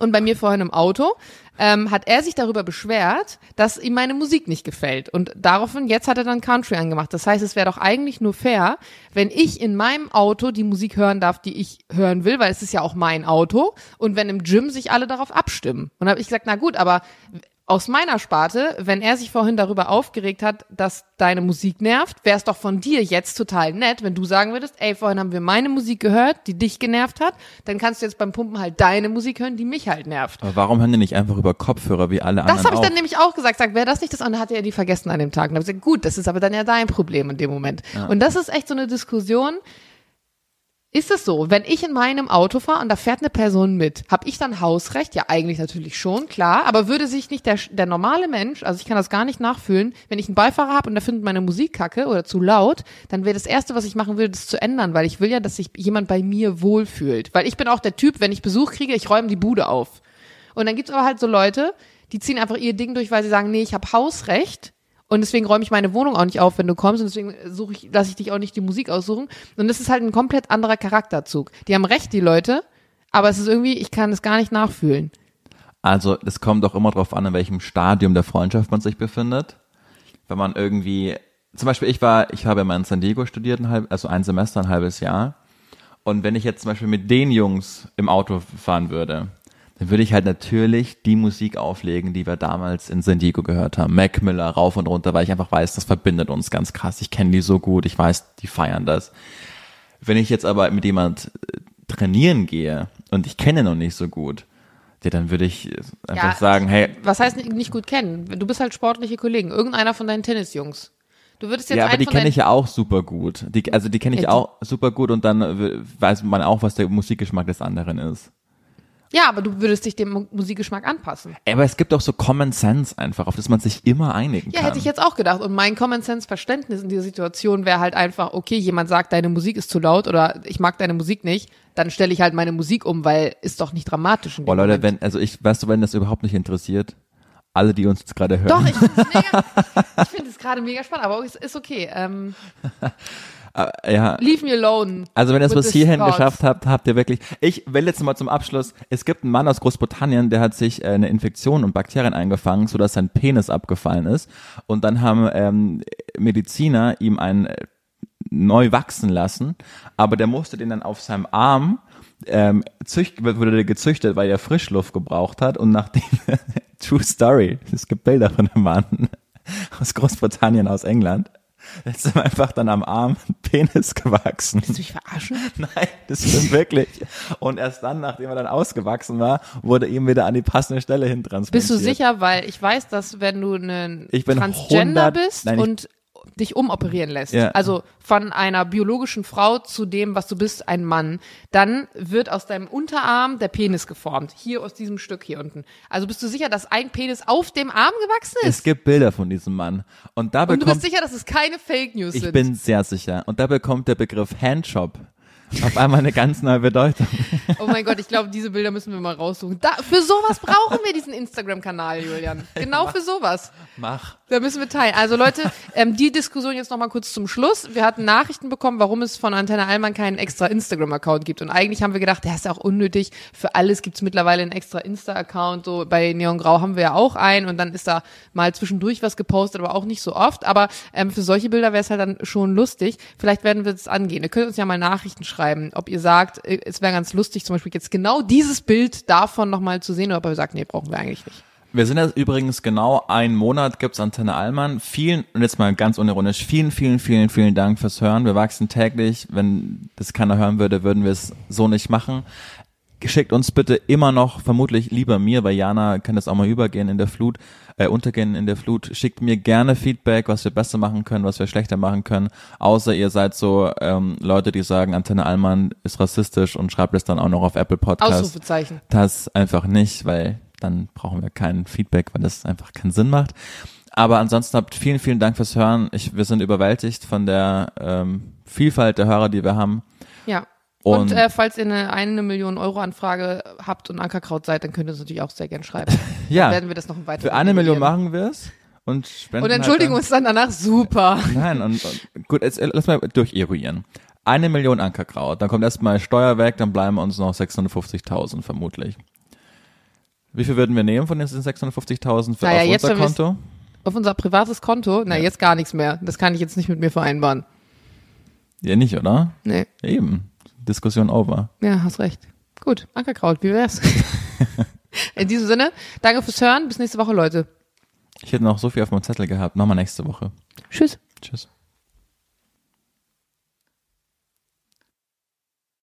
Und bei mir vorhin im Auto ähm, hat er sich darüber beschwert, dass ihm meine Musik nicht gefällt. Und daraufhin, jetzt hat er dann Country angemacht. Das heißt, es wäre doch eigentlich nur fair, wenn ich in meinem Auto die Musik hören darf, die ich hören will, weil es ist ja auch mein Auto. Und wenn im Gym sich alle darauf abstimmen. Und habe ich gesagt, na gut, aber aus meiner Sparte, wenn er sich vorhin darüber aufgeregt hat, dass deine Musik nervt, wäre es doch von dir jetzt total nett, wenn du sagen würdest, ey, vorhin haben wir meine Musik gehört, die dich genervt hat, dann kannst du jetzt beim Pumpen halt deine Musik hören, die mich halt nervt. Aber warum hören die nicht einfach über Kopfhörer wie alle anderen Das habe ich dann nämlich auch gesagt, sag, wäre das nicht das, und dann hatte er die vergessen an dem Tag. Und dann habe ich gesagt, gut, das ist aber dann ja dein Problem in dem Moment. Und das ist echt so eine Diskussion, ist es so, wenn ich in meinem Auto fahre und da fährt eine Person mit, habe ich dann Hausrecht? Ja, eigentlich natürlich schon, klar. Aber würde sich nicht der, der normale Mensch, also ich kann das gar nicht nachfühlen, wenn ich einen Beifahrer habe und der findet meine Musik kacke oder zu laut, dann wäre das Erste, was ich machen würde, das zu ändern, weil ich will ja, dass sich jemand bei mir wohlfühlt. Weil ich bin auch der Typ, wenn ich Besuch kriege, ich räume die Bude auf. Und dann gibt's aber halt so Leute, die ziehen einfach ihr Ding durch, weil sie sagen, nee, ich habe Hausrecht. Und deswegen räume ich meine Wohnung auch nicht auf, wenn du kommst. Und deswegen suche ich, lasse ich dich auch nicht die Musik aussuchen. Und das ist halt ein komplett anderer Charakterzug. Die haben recht, die Leute. Aber es ist irgendwie, ich kann es gar nicht nachfühlen. Also es kommt doch immer darauf an, in welchem Stadium der Freundschaft man sich befindet. Wenn man irgendwie, zum Beispiel ich war, ich habe mal in San Diego studiert, ein halb, also ein Semester, ein halbes Jahr. Und wenn ich jetzt zum Beispiel mit den Jungs im Auto fahren würde, dann würde ich halt natürlich die Musik auflegen, die wir damals in San Diego gehört haben. Mac Miller rauf und runter, weil ich einfach weiß, das verbindet uns ganz krass. Ich kenne die so gut, ich weiß, die feiern das. Wenn ich jetzt aber mit jemand äh, trainieren gehe und ich kenne noch nicht so gut, ja, dann würde ich einfach Ja, sagen, hey, Was heißt nicht, nicht gut kennen? Du bist halt sportliche Kollegen. Irgendeiner von deinen Tennisjungs. Du würdest jetzt ja, aber die kenne ich ja auch super gut. Die, also die kenne ich auch super gut und dann äh, weiß man auch, was der Musikgeschmack des anderen ist. Ja, aber du würdest dich dem Mu- Musikgeschmack anpassen. Aber es gibt auch so Common Sense einfach, auf das man sich immer einigen Ja, kann. hätte ich jetzt auch gedacht. Und mein Common Sense Verständnis in dieser Situation wäre halt einfach, okay, jemand sagt, deine Musik ist zu laut oder ich mag deine Musik nicht, dann stelle ich halt meine Musik um, weil ist doch nicht dramatisch. Boah, Leute, wenn, also ich, weißt du, wenn das überhaupt nicht interessiert, alle, die uns jetzt gerade hören. Doch, ich finde es mega, ich finde es gerade mega spannend, aber es ist okay. Ähm, Äh, ja, leave me alone. Also wenn ihr es bis hierhin thoughts. geschafft habt, habt ihr wirklich. Ich will jetzt mal zum Abschluss. Es gibt einen Mann aus Großbritannien, der hat sich äh, eine Infektion und Bakterien eingefangen, sodass sein Penis abgefallen ist. Und dann haben ähm, Mediziner ihm einen äh, neu wachsen lassen, aber der musste den dann auf seinem Arm ähm, zücht, wurde der gezüchtet, weil er Frischluft gebraucht hat. Und nachdem True Story, es gibt Bilder von dem Mann aus Großbritannien, aus England. Jetzt ist ihm einfach dann am Arm ein Penis gewachsen. Willst du mich verarschen? Nein, das stimmt wirklich. Und erst dann, nachdem er dann ausgewachsen war, wurde ihm wieder an die passende Stelle hin transportiert. Bist du sicher? Weil ich weiß, dass wenn du ein Transgender 100 bist Nein, ich- und dich umoperieren lässt, Ja. also von einer biologischen Frau zu dem, was du bist, ein Mann, dann wird aus deinem Unterarm der Penis geformt. Hier aus diesem Stück hier unten. Also bist du sicher, dass ein Penis auf dem Arm gewachsen ist? Es gibt Bilder von diesem Mann. Und da und du bist bekommt, sicher, dass es keine Fake News ich sind? bin sehr sicher. Und da bekommt der Begriff Handjob auf einmal eine ganz neue Bedeutung. Oh mein Gott, ich glaube, diese Bilder müssen wir mal raussuchen. Da, für sowas brauchen wir diesen Instagram-Kanal, Julian. Genau für sowas. Mach. Da müssen wir teilen. Also Leute, ähm, die Diskussion jetzt nochmal kurz zum Schluss. Wir hatten Nachrichten bekommen, warum es von Antenne Allmann keinen extra Instagram-Account gibt. Und eigentlich haben wir gedacht, der ist ja auch unnötig. Für alles gibt's mittlerweile einen extra Insta-Account. So bei Neon Grau haben wir ja auch einen und dann ist da mal zwischendurch was gepostet, aber auch nicht so oft. Aber ähm, für solche Bilder wäre es halt dann schon lustig. Vielleicht werden wir das angehen. Ihr könnt uns ja mal Nachrichten schreiben, ob ihr sagt, äh, es wäre ganz lustig, zum Beispiel jetzt genau dieses Bild davon nochmal zu sehen, oder ob ihr sagt, nee, brauchen wir eigentlich nicht. Wir sind jetzt übrigens genau einen Monat gibt's Antenne Allmann. Vielen, und jetzt mal ganz unironisch, vielen, vielen, vielen, vielen Dank fürs Hören. Wir wachsen täglich. Wenn das keiner hören würde, würden wir es so nicht machen. Schickt uns bitte immer noch, vermutlich lieber mir, weil Jana kann das auch mal übergehen in der Flut, äh, untergehen in der Flut. Schickt mir gerne Feedback, was wir besser machen können, was wir schlechter machen können. Außer ihr seid so ähm, Leute, die sagen, Antenne Allmann ist rassistisch und schreibt es dann auch noch auf Apple Podcasts. Ausrufezeichen. Das einfach nicht, weil dann brauchen wir kein Feedback, weil das einfach keinen Sinn macht. Aber ansonsten habt vielen, vielen Dank fürs Hören. Ich, wir sind überwältigt von der ähm, Vielfalt der Hörer, die wir haben. Ja. Und, Und- äh, falls ihr eine eine Million Euro Anfrage habt und Ankerkraut seid, dann könnt ihr es natürlich auch sehr gern schreiben. Ja, Dann werden wir das noch weiter. für eine Million machen wir es und spenden Und entschuldigen halt uns dann danach super. dann, Nein, und, und gut, jetzt, lass mal durcheruieren. Eine Million Ankerkraut, dann kommt erstmal Steuer weg, dann bleiben uns noch 650.000 vermutlich. Wie viel würden wir nehmen von den 650.000 für Naja, auf jetzt, unser Konto? Auf unser privates Konto? Na, Ja. jetzt gar nichts mehr. Das kann ich jetzt nicht mit mir vereinbaren. Ja, nicht, oder? Nee. Eben. Diskussion over. Ja, hast recht. Gut, Ankerkraut, wie wär's? In diesem Sinne, danke fürs Hören. Bis nächste Woche, Leute. Ich hätte noch so viel auf meinem Zettel gehabt. Machen wir nächste Woche. Tschüss. Tschüss.